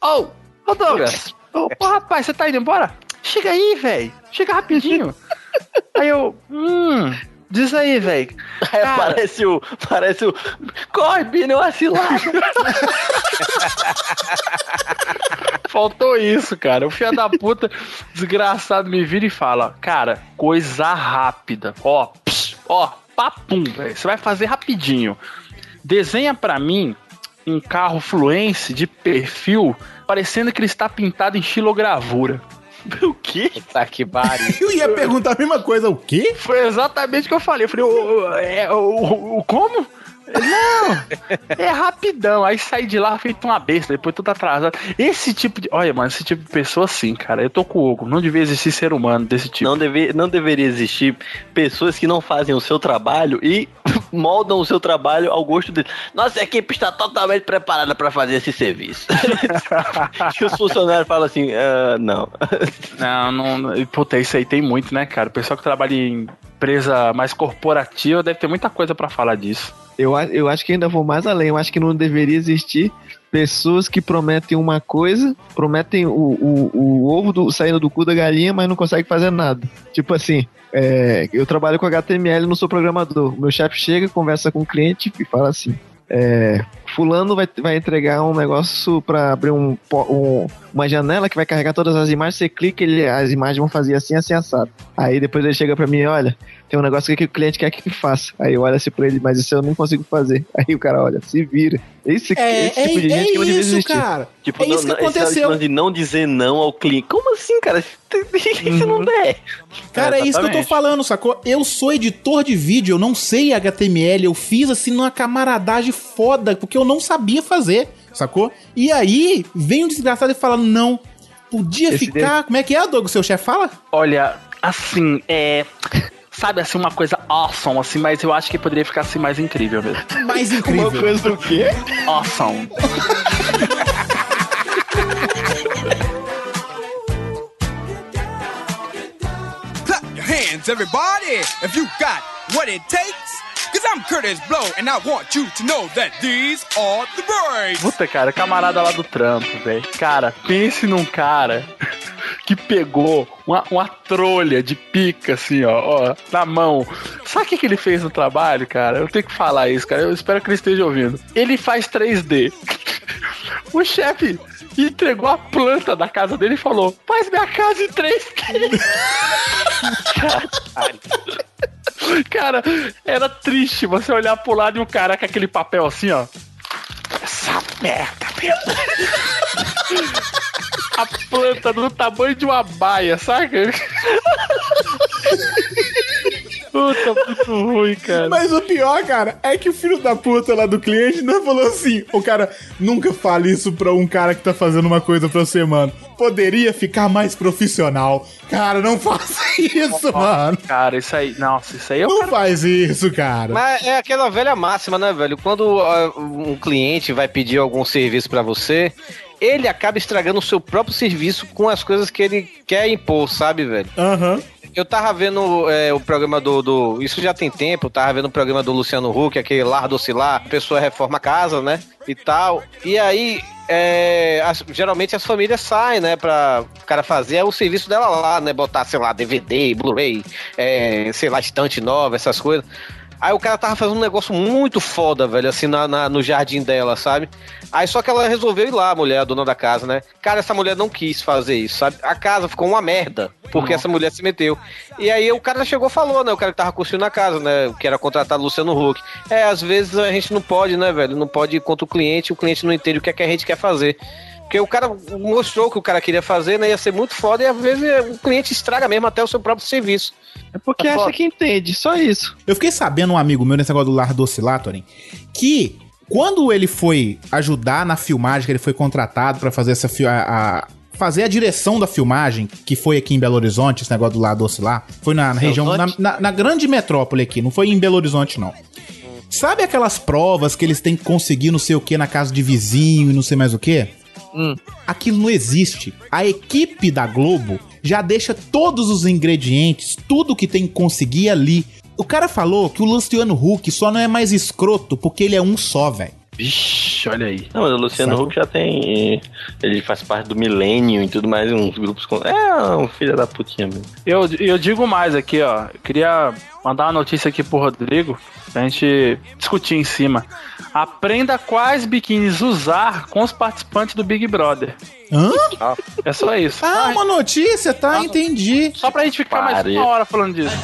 S9: Oh, ô Douglas! <laughs> Ô ô, rapaz, você tá indo embora? Chega aí, velho! Chega rapidinho! <laughs> aí eu. Hum. Diz aí, velho. <laughs>
S3: Aí parece o. Parece o. Corre, Bino, é cilada. <laughs>
S9: Faltou isso, cara. O filho da puta desgraçado me vira e fala: Cara, coisa rápida. Ó, psh, ó, papum, velho. Você vai fazer rapidinho. Desenha pra mim um carro fluence de perfil, parecendo que ele está pintado em xilogravura. O quê?
S2: Tá que pariu.
S1: Eu ia perguntar a mesma coisa, o quê?
S9: Foi exatamente o que eu falei. Eu falei, o, o- é, o, o- como? Não, é rapidão. Aí saí de lá feito uma besta, depois tudo atrasado. Esse tipo de. Olha, mano, esse tipo de pessoa, sim, cara. Eu tô com o Hugo. Não devia existir ser humano desse tipo.
S3: Não, deve, não deveria existir pessoas que não fazem o seu trabalho e moldam o seu trabalho ao gosto deles. Nossa equipe está totalmente preparada para fazer esse serviço. <laughs> e os funcionários falam assim: "Ah, não.
S9: Não, não, não. Puta, isso aí tem muito, né, cara? O pessoal que trabalha em empresa mais corporativa deve ter muita coisa pra falar disso.
S14: Eu, eu acho que ainda vou mais além. Eu acho que não deveria existir pessoas que prometem uma coisa, prometem o, o, o ovo do- saindo do cu da galinha, mas não conseguem fazer nada. Tipo assim, é, eu trabalho com HTML, não sou programador. Meu chefe chega, conversa com o cliente e fala assim: é, Fulano vai, vai entregar um negócio pra abrir um, um- uma janela que vai carregar todas as imagens. Você clica, ele, as imagens vão fazer assim, assim, assado. Aí depois ele chega pra mim: Olha, tem um negócio aqui que o cliente quer que faça. Aí eu olho assim pra ele, mas isso eu não consigo fazer. <laughs> Aí o cara olha, se vira. Esse,
S1: É,
S14: esse tipo de
S1: é,
S14: gente que não
S1: é isso,
S14: existir.
S1: cara.
S3: Tipo,
S1: é
S3: não,
S1: isso que aconteceu.
S3: de não dizer não ao cliente. Como assim, cara? <laughs> Se não der.
S1: Cara, é, isso que eu tô falando, sacou? Eu sou editor de vídeo, eu não sei HTML, eu fiz assim numa camaradagem foda, porque eu não sabia fazer, sacou? E aí, vem um desgraçado e fala, não, podia
S9: Esse
S1: ficar... Como é que é, Doug, o seu chefe fala?
S9: Olha, assim, é. Sabe, assim, uma coisa awesome, assim, mas eu acho que poderia ficar assim mais incrível mesmo.
S1: Mais incrível.
S14: Uma coisa do quê?
S9: Awesome.
S15: Clap your hands, everybody, if you got what it takes. Cause I'm Curtis Blow, and I want you to know that these are the breaks.
S9: Puta, cara, camarada lá do trampo, velho. Cara, pense num cara <laughs> que pegou uma, uma trolha de pica, assim, ó, ó, na mão. Sabe o que, que ele fez no trabalho, cara? Eu tenho que falar isso, cara. Eu espero que ele esteja ouvindo. Ele faz 3D. <laughs> O chefe entregou a planta da casa dele e falou: Faz minha casa em 3D. <laughs> <laughs> Cara, era triste você olhar pro lado e um cara com aquele papel assim, ó. Essa merda, meu. <laughs> A planta do tamanho de uma baia, saca? <laughs> Puta, muito ruim, cara.
S1: Mas o pior, cara, é que o filho da puta lá do cliente não falou assim: o cara nunca fale isso pra um cara que tá fazendo uma coisa pra você, mano. Poderia ficar mais profissional. Cara, não <laughs> faça isso, mano.
S9: Cara, isso aí, nossa, isso aí eu
S1: Não faz isso, cara.
S2: Mas é aquela velha máxima, né, velho? Quando ah, um cliente vai pedir algum serviço pra você, ele acaba estragando o seu próprio serviço com as coisas que ele quer impor, sabe, velho?
S1: Aham.
S2: Eu tava vendo é, o programa do, do- Isso já tem tempo, eu tava vendo o programa do Luciano Huck, aquele Lar do Oscilar, a pessoa reforma a casa, né? E tal. E aí. é, as- geralmente as famílias saem, né, pra o cara fazer o serviço dela lá, né, botar, sei lá, DVD, Blu-ray, é, sei lá, estante nova, essas coisas. Aí o cara tava fazendo um negócio muito foda, velho, assim, na, na- no jardim dela, sabe? Aí só que ela resolveu ir lá, a mulher, a dona da casa, né? Cara, essa mulher não quis fazer isso, sabe? A casa ficou uma merda, porque essa mulher se meteu. E aí o cara chegou e falou, né? O cara que tava construindo a casa, né? Que era contratado Luciano Huck. É, às vezes a gente não pode, né, velho? Não pode ir contra o cliente, o cliente não entende o que é que a gente quer fazer. Porque o cara mostrou o que o cara queria fazer, né? Ia ser muito foda e às vezes o cliente estraga mesmo até o seu próprio serviço.
S14: É porque acha que entende, só isso.
S1: Eu fiquei sabendo, um amigo meu, nesse negócio do Lar do Oscillatorin, que quando ele foi ajudar na filmagem, que ele foi contratado pra fazer essa a, a- fazer a direção da filmagem, que foi aqui em Belo Horizonte, esse negócio do Lar do Oscilar, foi na, na região, na, na- na grande metrópole aqui, não foi em Belo Horizonte, não. Sabe aquelas provas que eles têm que conseguir não sei o que na casa de vizinho e não sei mais o que? Aquilo não existe. A equipe da Globo já deixa todos os ingredientes, tudo que tem que conseguir ali. O cara falou que o Luciano Huck só não é mais escroto porque ele é um só, velho.
S9: Vixe, olha aí.
S3: Não, mas o Luciano
S1: Sabe?
S3: Huck já tem. Ele faz parte do Millennium e tudo mais, uns grupos com. É um filho da putinha mesmo.
S9: Eu, eu digo mais aqui, ó. Eu queria mandar uma notícia aqui pro Rodrigo pra gente discutir em cima. Aprenda quais biquínis usar com os participantes do Big Brother.
S1: Hã?
S9: É só isso.
S1: Ah, uma notícia, tá? Entendi.
S9: Só pra gente ficar mais uma hora falando disso.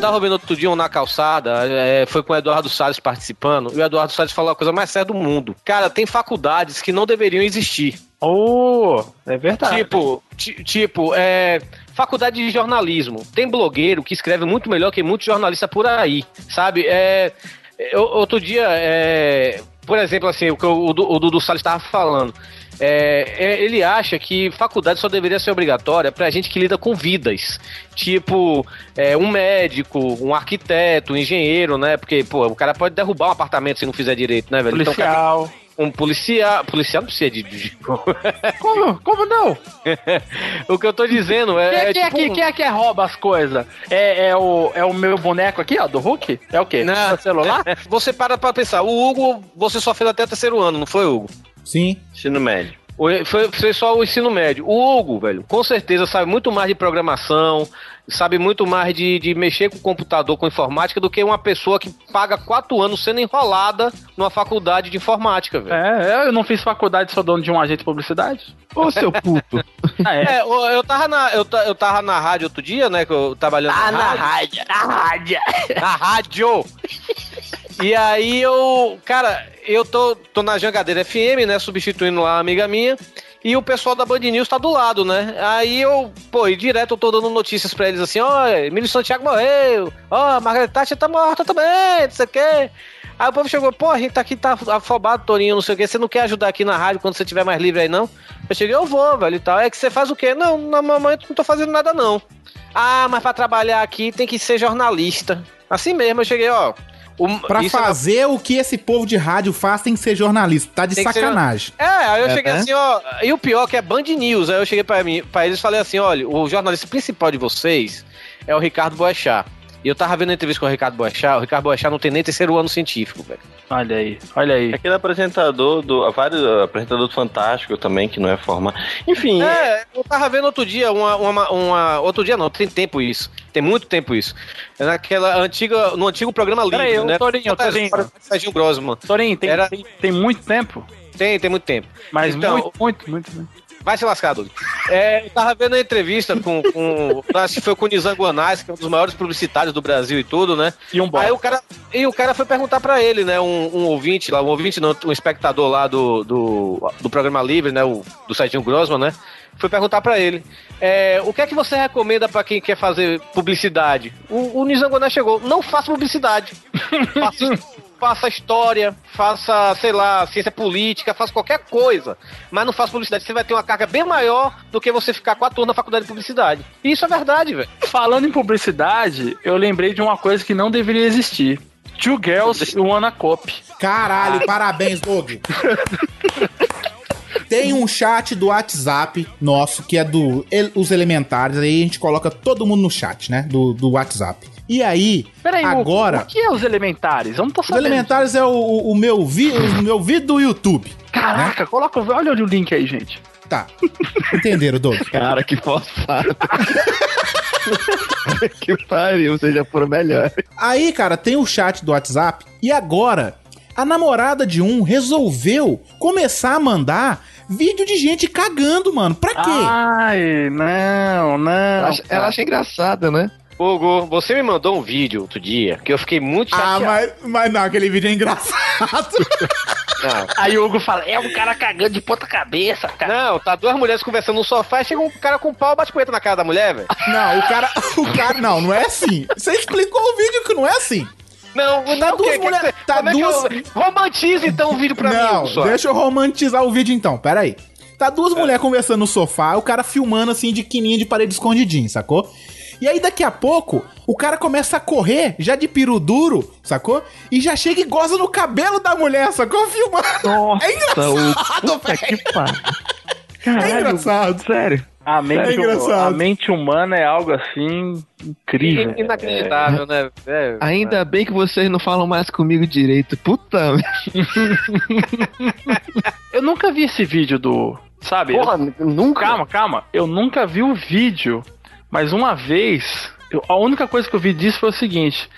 S2: Tava vendo outro dia um na calçada, é, foi com o Eduardo Salles participando, e o Eduardo Salles falou a coisa mais séria do mundo. Cara, tem faculdades que não deveriam existir.
S9: Oh, é verdade.
S2: Tipo, ti- tipo, é. Faculdade de jornalismo. Tem blogueiro que escreve muito melhor que muitos jornalistas por aí, sabe? É, eu- outro dia, é, por exemplo, assim, o que o, o Du- o Dudu Salles estava falando. É, é, ele acha que faculdade só deveria ser obrigatória pra gente que lida com vidas. Tipo, é, um médico, um arquiteto, um engenheiro, né? Porque, pô, o cara pode derrubar um apartamento se não fizer direito, né, velho? Então, um policial. Policial não precisa de. de- <laughs>
S9: Como, como não?
S2: o que eu tô dizendo
S9: Quem
S2: é.
S9: é,
S2: é
S9: quem, é
S2: tipo
S9: que,
S2: um-
S9: quem é que rouba as coisas? É, é, o, é o meu boneco aqui, ó, do Hulk? É o quê?
S2: Não.
S9: O celular? <laughs>
S2: Você para pra pensar. O Hugo, você só fez até o terceiro ano, não foi, Hugo?
S1: Sim.
S3: Ensino médio.
S2: Foi, foi só o ensino médio. O Hugo, velho, com certeza sabe muito mais de programação, sabe muito mais de, de mexer com computador, com informática, do que uma pessoa que paga quatro anos sendo enrolada numa faculdade de informática, velho.
S9: É, eu não fiz faculdade, sou dono de um agente de publicidade.
S14: Ô, seu puto. <laughs>
S9: Ah, é?
S2: É, eu, eu tava na, eu, eu tava na rádio outro dia, né? Que eu trabalhando
S9: Ah,
S2: na
S9: na
S2: rádio.
S9: rádio, na rádio.
S2: Na rádio. E aí eu, cara, eu tô, tô na Jangadeira FM, né? Substituindo lá uma amiga minha. E o pessoal da Band News tá do lado, né? Aí eu, pô, e direto eu tô dando notícias pra eles assim: ó, Emílio Santiago morreu, ó, Margaret Thatcher tá morta também, não sei o quê. Aí o povo chegou, pô, a gente tá aqui, tá afobado, Torinho, não sei o quê. Você não quer ajudar aqui na rádio quando você tiver mais livre aí, não? Eu cheguei, eu vou, velho, e tal. É que você faz o quê? Não, no momento não tô fazendo nada, não. Ah, mas pra trabalhar aqui tem que ser jornalista. Assim mesmo, eu cheguei, ó. O-
S1: Pra
S2: isso é-
S1: fazer o que esse povo de rádio faz, tem que ser jornalista. Tá de
S2: Tem que ser-
S1: sacanagem.
S2: É, aí eu
S1: É,
S2: cheguei
S1: né?
S2: assim, ó. E o pior que é Band News. Aí eu cheguei pra, mim, pra eles e falei assim: olha, o jornalista principal de vocês é o Ricardo Boechat. E eu tava vendo a entrevista com o Ricardo Boechat. O Ricardo Boechat não tem nem terceiro ano científico, velho.
S9: Olha aí, olha aí.
S3: Aquele apresentador do. Vários apresentador do Fantástico também, que não é forma. Enfim.
S2: É, eu tava vendo outro dia, uma, uma, uma- Outro dia não, tem tempo isso. Tem muito tempo isso. É naquela antiga. No antigo programa livre,
S9: Peraí, ô,
S2: né?
S9: Torinho, Torinho.
S2: Serginho Grossman.
S9: Torinho, tem,
S2: Era-
S9: tem, tem muito tempo?
S2: Tem, tem muito tempo.
S9: Mas
S2: Então,
S9: muito, muito, muito, muito.
S2: Vai se lascar, Dudu. É, eu tava vendo a entrevista com, com acho que foi com o Nizam Guanais, que é um dos maiores publicitários do Brasil e tudo, né?
S9: E um
S2: Aí o cara, e o cara foi perguntar pra ele, né? Um, um ouvinte lá, um ouvinte não, um espectador lá do, do, do programa livre, né? O, do Serginho Grossman, né? Foi perguntar pra ele. é, o que é que você recomenda pra quem quer fazer publicidade? O, o Nizam Guanais chegou, não faça publicidade. <laughs> Faça, faça história, faça, sei lá, ciência política, faça qualquer coisa. Mas não faça publicidade. Você vai ter uma carga bem maior do que você ficar quatro anos na faculdade de publicidade. E isso é verdade, velho.
S9: Falando em publicidade, eu lembrei de uma coisa que não deveria existir. Two Girls e One Cop.
S1: Caralho, parabéns, Doug. Tem um chat do WhatsApp nosso, que é do os elementares, aí a gente coloca todo mundo no chat, né? Do, do WhatsApp. E aí,
S9: Peraí,
S1: agora.
S9: o que é os elementares? Eu não tô
S1: Os elementares é o, o meu vi, o meu vídeo do YouTube.
S9: Caraca, coloca, olha o link aí, gente.
S1: Tá. Entenderam, Doug? <laughs>
S14: Cara, que forçado. <laughs> que pariu, vocês já foram melhor.
S1: Aí, cara, tem o chat do WhatsApp e agora a namorada de um resolveu começar a mandar vídeo de gente cagando, mano. Pra quê?
S9: Ai, não, não.
S14: Ela acha, ela acha engraçada, né?
S2: Hugo, você me mandou um vídeo outro dia que eu fiquei muito
S1: Ah,
S2: chateado.
S1: mas, mas não, aquele vídeo é engraçado. <laughs>
S2: Não.
S9: Aí o Hugo fala, é um cara cagando de ponta cabeça, cara.
S2: Não, tá duas mulheres conversando no sofá e chega um cara com um pau e bate punheta na cara da mulher, velho.
S1: Não, o cara. O cara. Não, não é assim. Você explicou o vídeo que não é assim.
S2: Não,
S1: Tá
S2: não,
S1: duas mulheres-
S2: que-
S1: tá
S2: como é
S1: duas-
S2: eu- Romantize então o vídeo pra
S1: não,
S2: mim, só.
S1: deixa eu romantizar o vídeo então, pera aí. Tá duas mulheres conversando no sofá, o cara filmando assim de quininha de parede escondidinho, sacou? E aí daqui a pouco, o cara começa a correr, já de piru duro, sacou? E já chega e goza no cabelo da mulher, sacou? Filmando.
S14: Nossa,
S1: é engraçado,
S14: pariu.
S1: É engraçado.
S14: Sério.
S9: A mente,
S1: É engraçado.
S9: a mente humana é algo assim incrível.
S2: Inacreditável, né? É,
S14: Ainda bem que vocês não falam mais comigo direito. Puta. <laughs>
S9: Eu nunca vi esse vídeo do. Sabe?
S3: Porra, nunca.
S9: Calma, calma. Eu nunca vi o vídeo, mas uma vez. eu- a única coisa que eu vi disso foi o seguinte: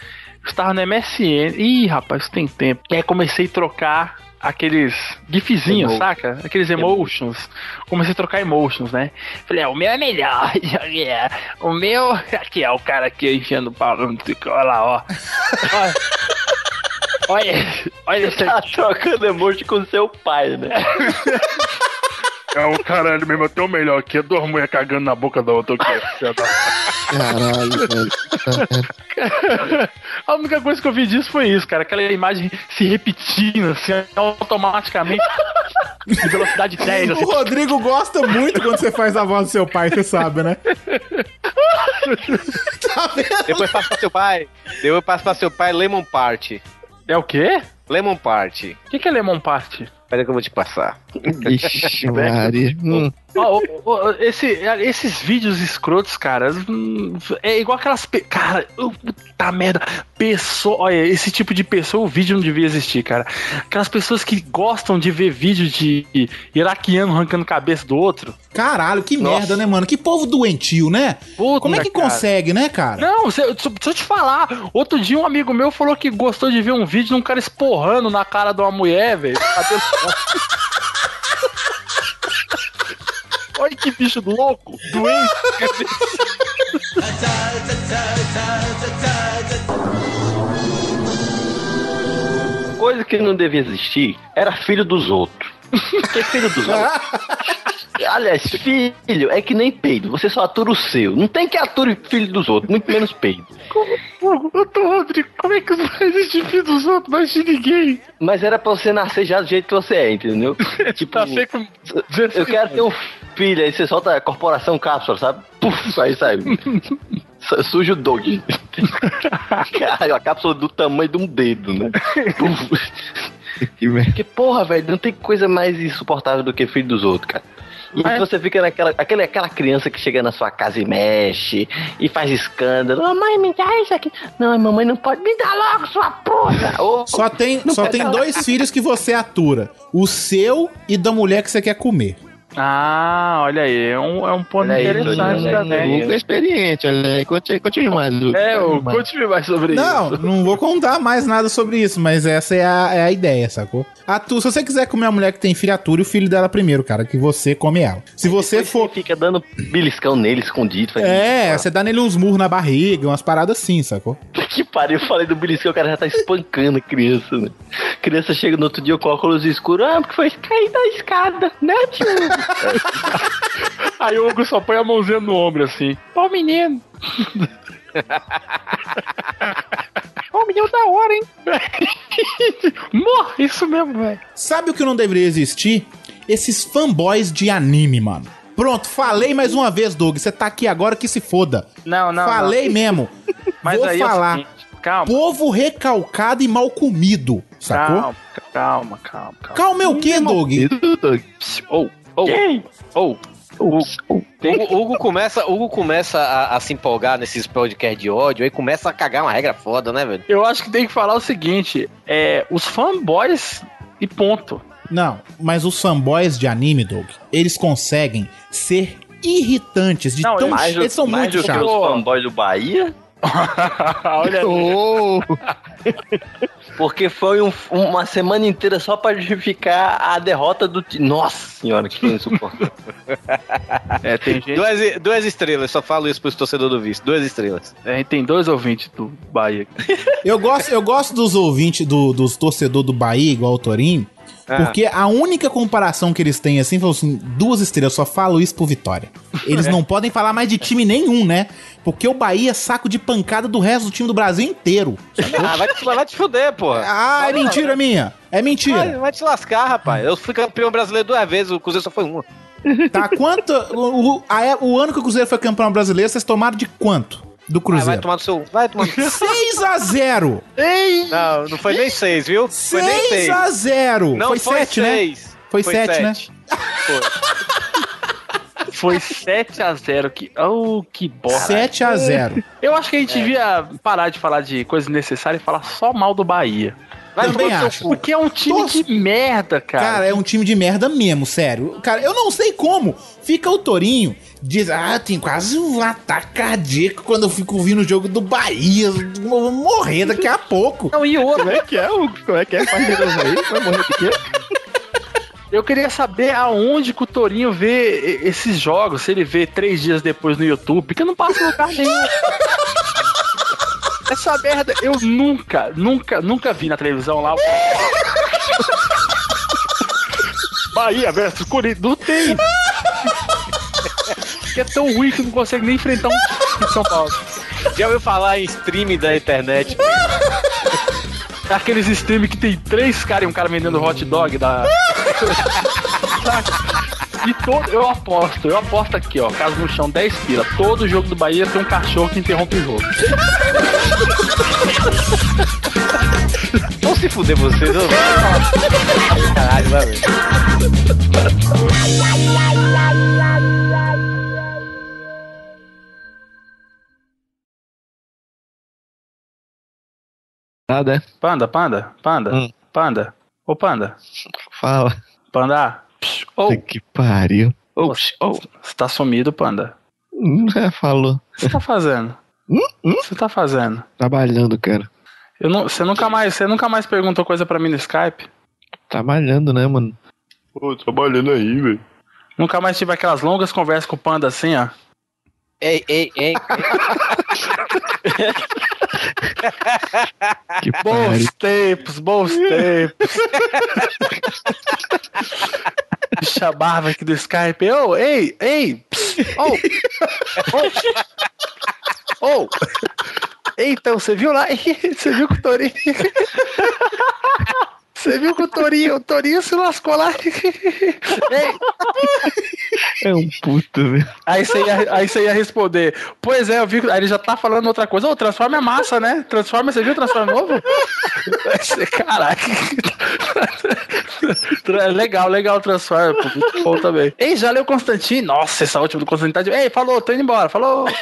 S9: eu estava no MSN. Ih, rapaz, tem tempo. E aí comecei a trocar aqueles gifzinhos,
S3: Emo-
S9: saca? Aqueles emotions. Comecei a trocar emotions, né? Falei, é, o meu é melhor. <laughs> É, o meu. Aqui, ó, o cara aqui enfiando o pau. Olha lá, ó. <laughs> Olha. Olha, olha esse
S3: Tá trocando emoji com seu pai, né? <laughs>
S9: É o caralho mesmo, até o melhor aqui. É duas mulheres cagando na boca da outra aqui.
S14: Caralho, velho. <laughs>
S9: A única coisa que eu vi disso foi isso, cara. Aquela imagem se repetindo, assim, automaticamente. em velocidade <laughs> 10, assim.
S1: O Rodrigo gosta muito quando você faz a voz do seu pai, você sabe, né? <laughs> tá vendo?
S2: Depois passa pra seu pai. Depois passa pra seu pai Lemon Party.
S9: É o quê?
S2: Lemon Party.
S9: O que, que é Lemon Party?
S2: Pera que eu vou te passar.
S14: Ixi, <laughs> Maria. Hum.
S9: Ó, ó, ó, esse, esses vídeos escrotos, cara, é igual aquelas. pe- Cara, puta merda. Pessoa. Olha, esse tipo de pessoa, o vídeo não devia existir, cara. Aquelas pessoas que gostam de ver vídeo de iraquiano arrancando cabeça do outro.
S1: Caralho, que
S9: Nossa.
S1: merda, né, mano? Que povo doentio, né? Como é que
S9: cara.
S1: consegue, né, cara?
S9: Não, se- se- deixa eu te falar. Outro dia um amigo meu falou que gostou de ver um vídeo de um cara esporrando na cara de uma mulher, velho. <laughs> Olha que bicho louco, doente.
S3: Coisa que não devia existir era filho dos outros. Porque filho dos outros. Aliás, filho é que nem peido. Você só atura o seu. Não tem que ature filho dos outros, muito menos peido.
S9: Eu tô, Rodrigo, como é que vai existir filho dos outros, mas de ninguém?
S3: Mas era pra você nascer já do jeito que você é, entendeu? tipo, <laughs>
S9: Nascer com
S3: eu quero ter um filho, aí você solta a corporação cápsula, sabe? Puf, aí sai. Su- Suja o dog. Caralho, a cápsula do tamanho de um dedo, né? Puf. Porque, porra, velho, não tem coisa mais insuportável do que filho dos outros, cara. E você fica naquela aquele, aquela criança que chega na sua casa e mexe e faz escândalo. Mamãe, me dá isso aqui. Não, mamãe não pode. Me dá logo, sua puta! Ô,
S1: Só tem, só tem dois filhos que você atura: o seu e da mulher que você quer comer.
S9: Ah, olha aí, é um, é um ponto
S14: Olha
S9: interessante
S14: aí.
S9: também.
S14: Hugo é experiente, olha aí. Conte, conte mais, Hugo.
S9: É, o
S14: Conte mais.
S9: sobre
S1: Não,
S9: isso.
S1: não vou contar mais nada sobre isso, mas essa é a, é a ideia, sacou? Atu, se você quiser comer uma mulher que tem filho, ature o filho dela primeiro, cara, que você come ela. Se você for.
S3: Fica dando beliscão nele escondido.
S1: É, você dá nele uns murros na barriga, umas paradas assim, sacou? <laughs>
S3: Que pariu, eu falei do beliscão, o cara já tá espancando a criança, né? criança chega no outro dia com óculos escuros, ah, porque foi cair da escada, né, tio? <laughs>
S9: Aí o Hugo só põe a mãozinha no ombro assim. Ó, menino. Ó, menino da hora, hein? <laughs> Morra, isso mesmo, velho.
S1: Sabe o que não deveria existir? Esses fanboys de anime, mano. Pronto, falei mais uma vez, Doug. Você tá aqui agora que se foda.
S9: Não, não.
S1: Falei
S9: não.
S1: mesmo. <laughs>
S9: Mas
S1: Vou
S9: aí é
S1: falar.
S9: seguinte, calma.
S1: Povo recalcado e mal comido, sacou?
S9: Calma, calma, calma, calma.
S1: Calma é o quê, Doug?
S9: Ou, ou, ou.
S2: O Hugo, Hugo começa, Hugo começa a, a se empolgar nesses podcasts de ódio, aí começa a cagar uma regra foda, né, velho?
S9: Eu acho que tem que falar o seguinte: é, os fanboys e ponto.
S1: Não, mas os fanboys de anime, Doug, eles conseguem ser irritantes de
S9: Não,
S1: tão
S3: do-
S1: eles são
S3: mais
S1: muito chatos.
S3: os fanboys do Bahia, <laughs>
S9: Olha <laughs>
S3: porque foi um- uma semana inteira só pra justificar a derrota do time. Nossa senhora, que insuportável.
S9: É, tem gente.
S2: Duas, duas estrelas, só falo isso pros torcedores do vice. Duas estrelas.
S9: A gente tem dois ouvintes do Bahia.
S1: Eu gosto, eu gosto dos ouvintes, do- dos torcedores do Bahia, igual o Torinho,
S9: Ah.
S1: porque a única comparação que eles têm, assim, foi assim, duas estrelas, eu só falo isso por vitória. Eles
S9: É.
S1: não podem falar mais de time nenhum, né? Porque o Bahia é saco de pancada do resto do time do Brasil inteiro. <laughs>
S2: Ah, vai te, vai te fuder, porra.
S1: Ah, é mentira minha. É
S2: Vai,
S1: mentira.
S2: vai te lascar, rapaz. Eu fui campeão brasileiro duas vezes, o Cruzeiro só foi uma.
S1: Tá, quanto... O, o- a é- o ano que o Cruzeiro foi campeão brasileiro, vocês tomaram de quanto? Do
S2: Ah, vai
S1: Cruzeiro?
S2: tomar no seu. Vai tomar no
S1: 6 a 0
S2: Não, não foi nem seis, viu? Foi nem
S1: 6
S2: seis.
S1: a 0
S2: Não
S1: Foi
S2: foi
S1: 7, né?
S2: seis.
S1: Foi 7, né?
S9: Foi <laughs> 7x0. Que... Oh, que bosta.
S1: 7 a 0
S9: Eu acho que a gente devia parar de falar de coisas necessárias e falar só mal do Bahia.
S2: Vai
S1: Também
S2: seu
S1: acho.
S9: Porque é um time
S1: Nossa.
S9: de merda, cara.
S1: Cara, é um time de merda mesmo, sério. Cara, eu não sei como. Fica o Torinho, diz, ah, tem quase um ataque cardíaco quando eu fico ouvindo o jogo do Bahia. Eu Vou morrer daqui a pouco.
S9: Não, e outro.
S14: Como é que é, Hugo? Como é que é? Faz aí. Vai morrer de quê?
S9: Eu queria saber aonde que o Torinho vê esses jogos, se ele vê três dias depois no YouTube, porque não passa lugar nenhum. <laughs> Essa merda eu nunca, nunca, nunca vi na televisão lá. Bahia versus Corinthians. Não tem. Que é tão ruim que não consegue nem enfrentar um <laughs> de São Paulo.
S2: Já ouviu falar em streaming da internet? <laughs>
S9: Aqueles streams que tem três caras e um cara vendendo hot dog da. <laughs> E todo, eu aposto, eu aposto aqui, ó, caso no chão 10 pila. Todo jogo do Bahia tem um cachorro que interrompe o jogo.
S2: Vão se fuder vocês, eu Caralho, vai ver.
S14: Nada, é?
S9: Panda, panda, panda, panda. Ô, panda.
S14: Fala.
S9: Panda. Psh, Ô,
S14: Que pariu.
S9: ô, psh, ô, você tá sumido, panda.
S14: Hum, Já falou.
S9: O que você tá fazendo?
S14: Hum?
S9: O que você tá fazendo?
S14: Trabalhando, cara.
S9: Eu não, você, nunca mais, você nunca mais perguntou coisa pra mim no Skype?
S14: Trabalhando, né, mano?
S12: Pô, trabalhando aí, velho.
S9: Nunca mais tive aquelas longas conversas com o panda assim, ó.
S2: Ei, ei, ei.
S14: Que <laughs>
S9: Bons tempos, bons tempos. Me chamava aqui do Skype. Ô, ei, ei. Ô, ô, ô. Então, você viu lá? <laughs> Você viu que o Torinho. Você viu que o Torinho, o Torinho se lascou lá? Ei.
S14: É um puto, velho.
S9: Aí você, ia, aí você ia responder, pois é, eu vi que aí ele já tá falando outra coisa. Ô, transforma é massa, né? Transforma, você viu o Transforma novo? Aí você, Caraca. Legal, legal o Transforma, muito bom também. Ei, já leu Constantine? Nossa, essa última do Constantine tá de... Ei, falou, tô indo embora, falou. <laughs>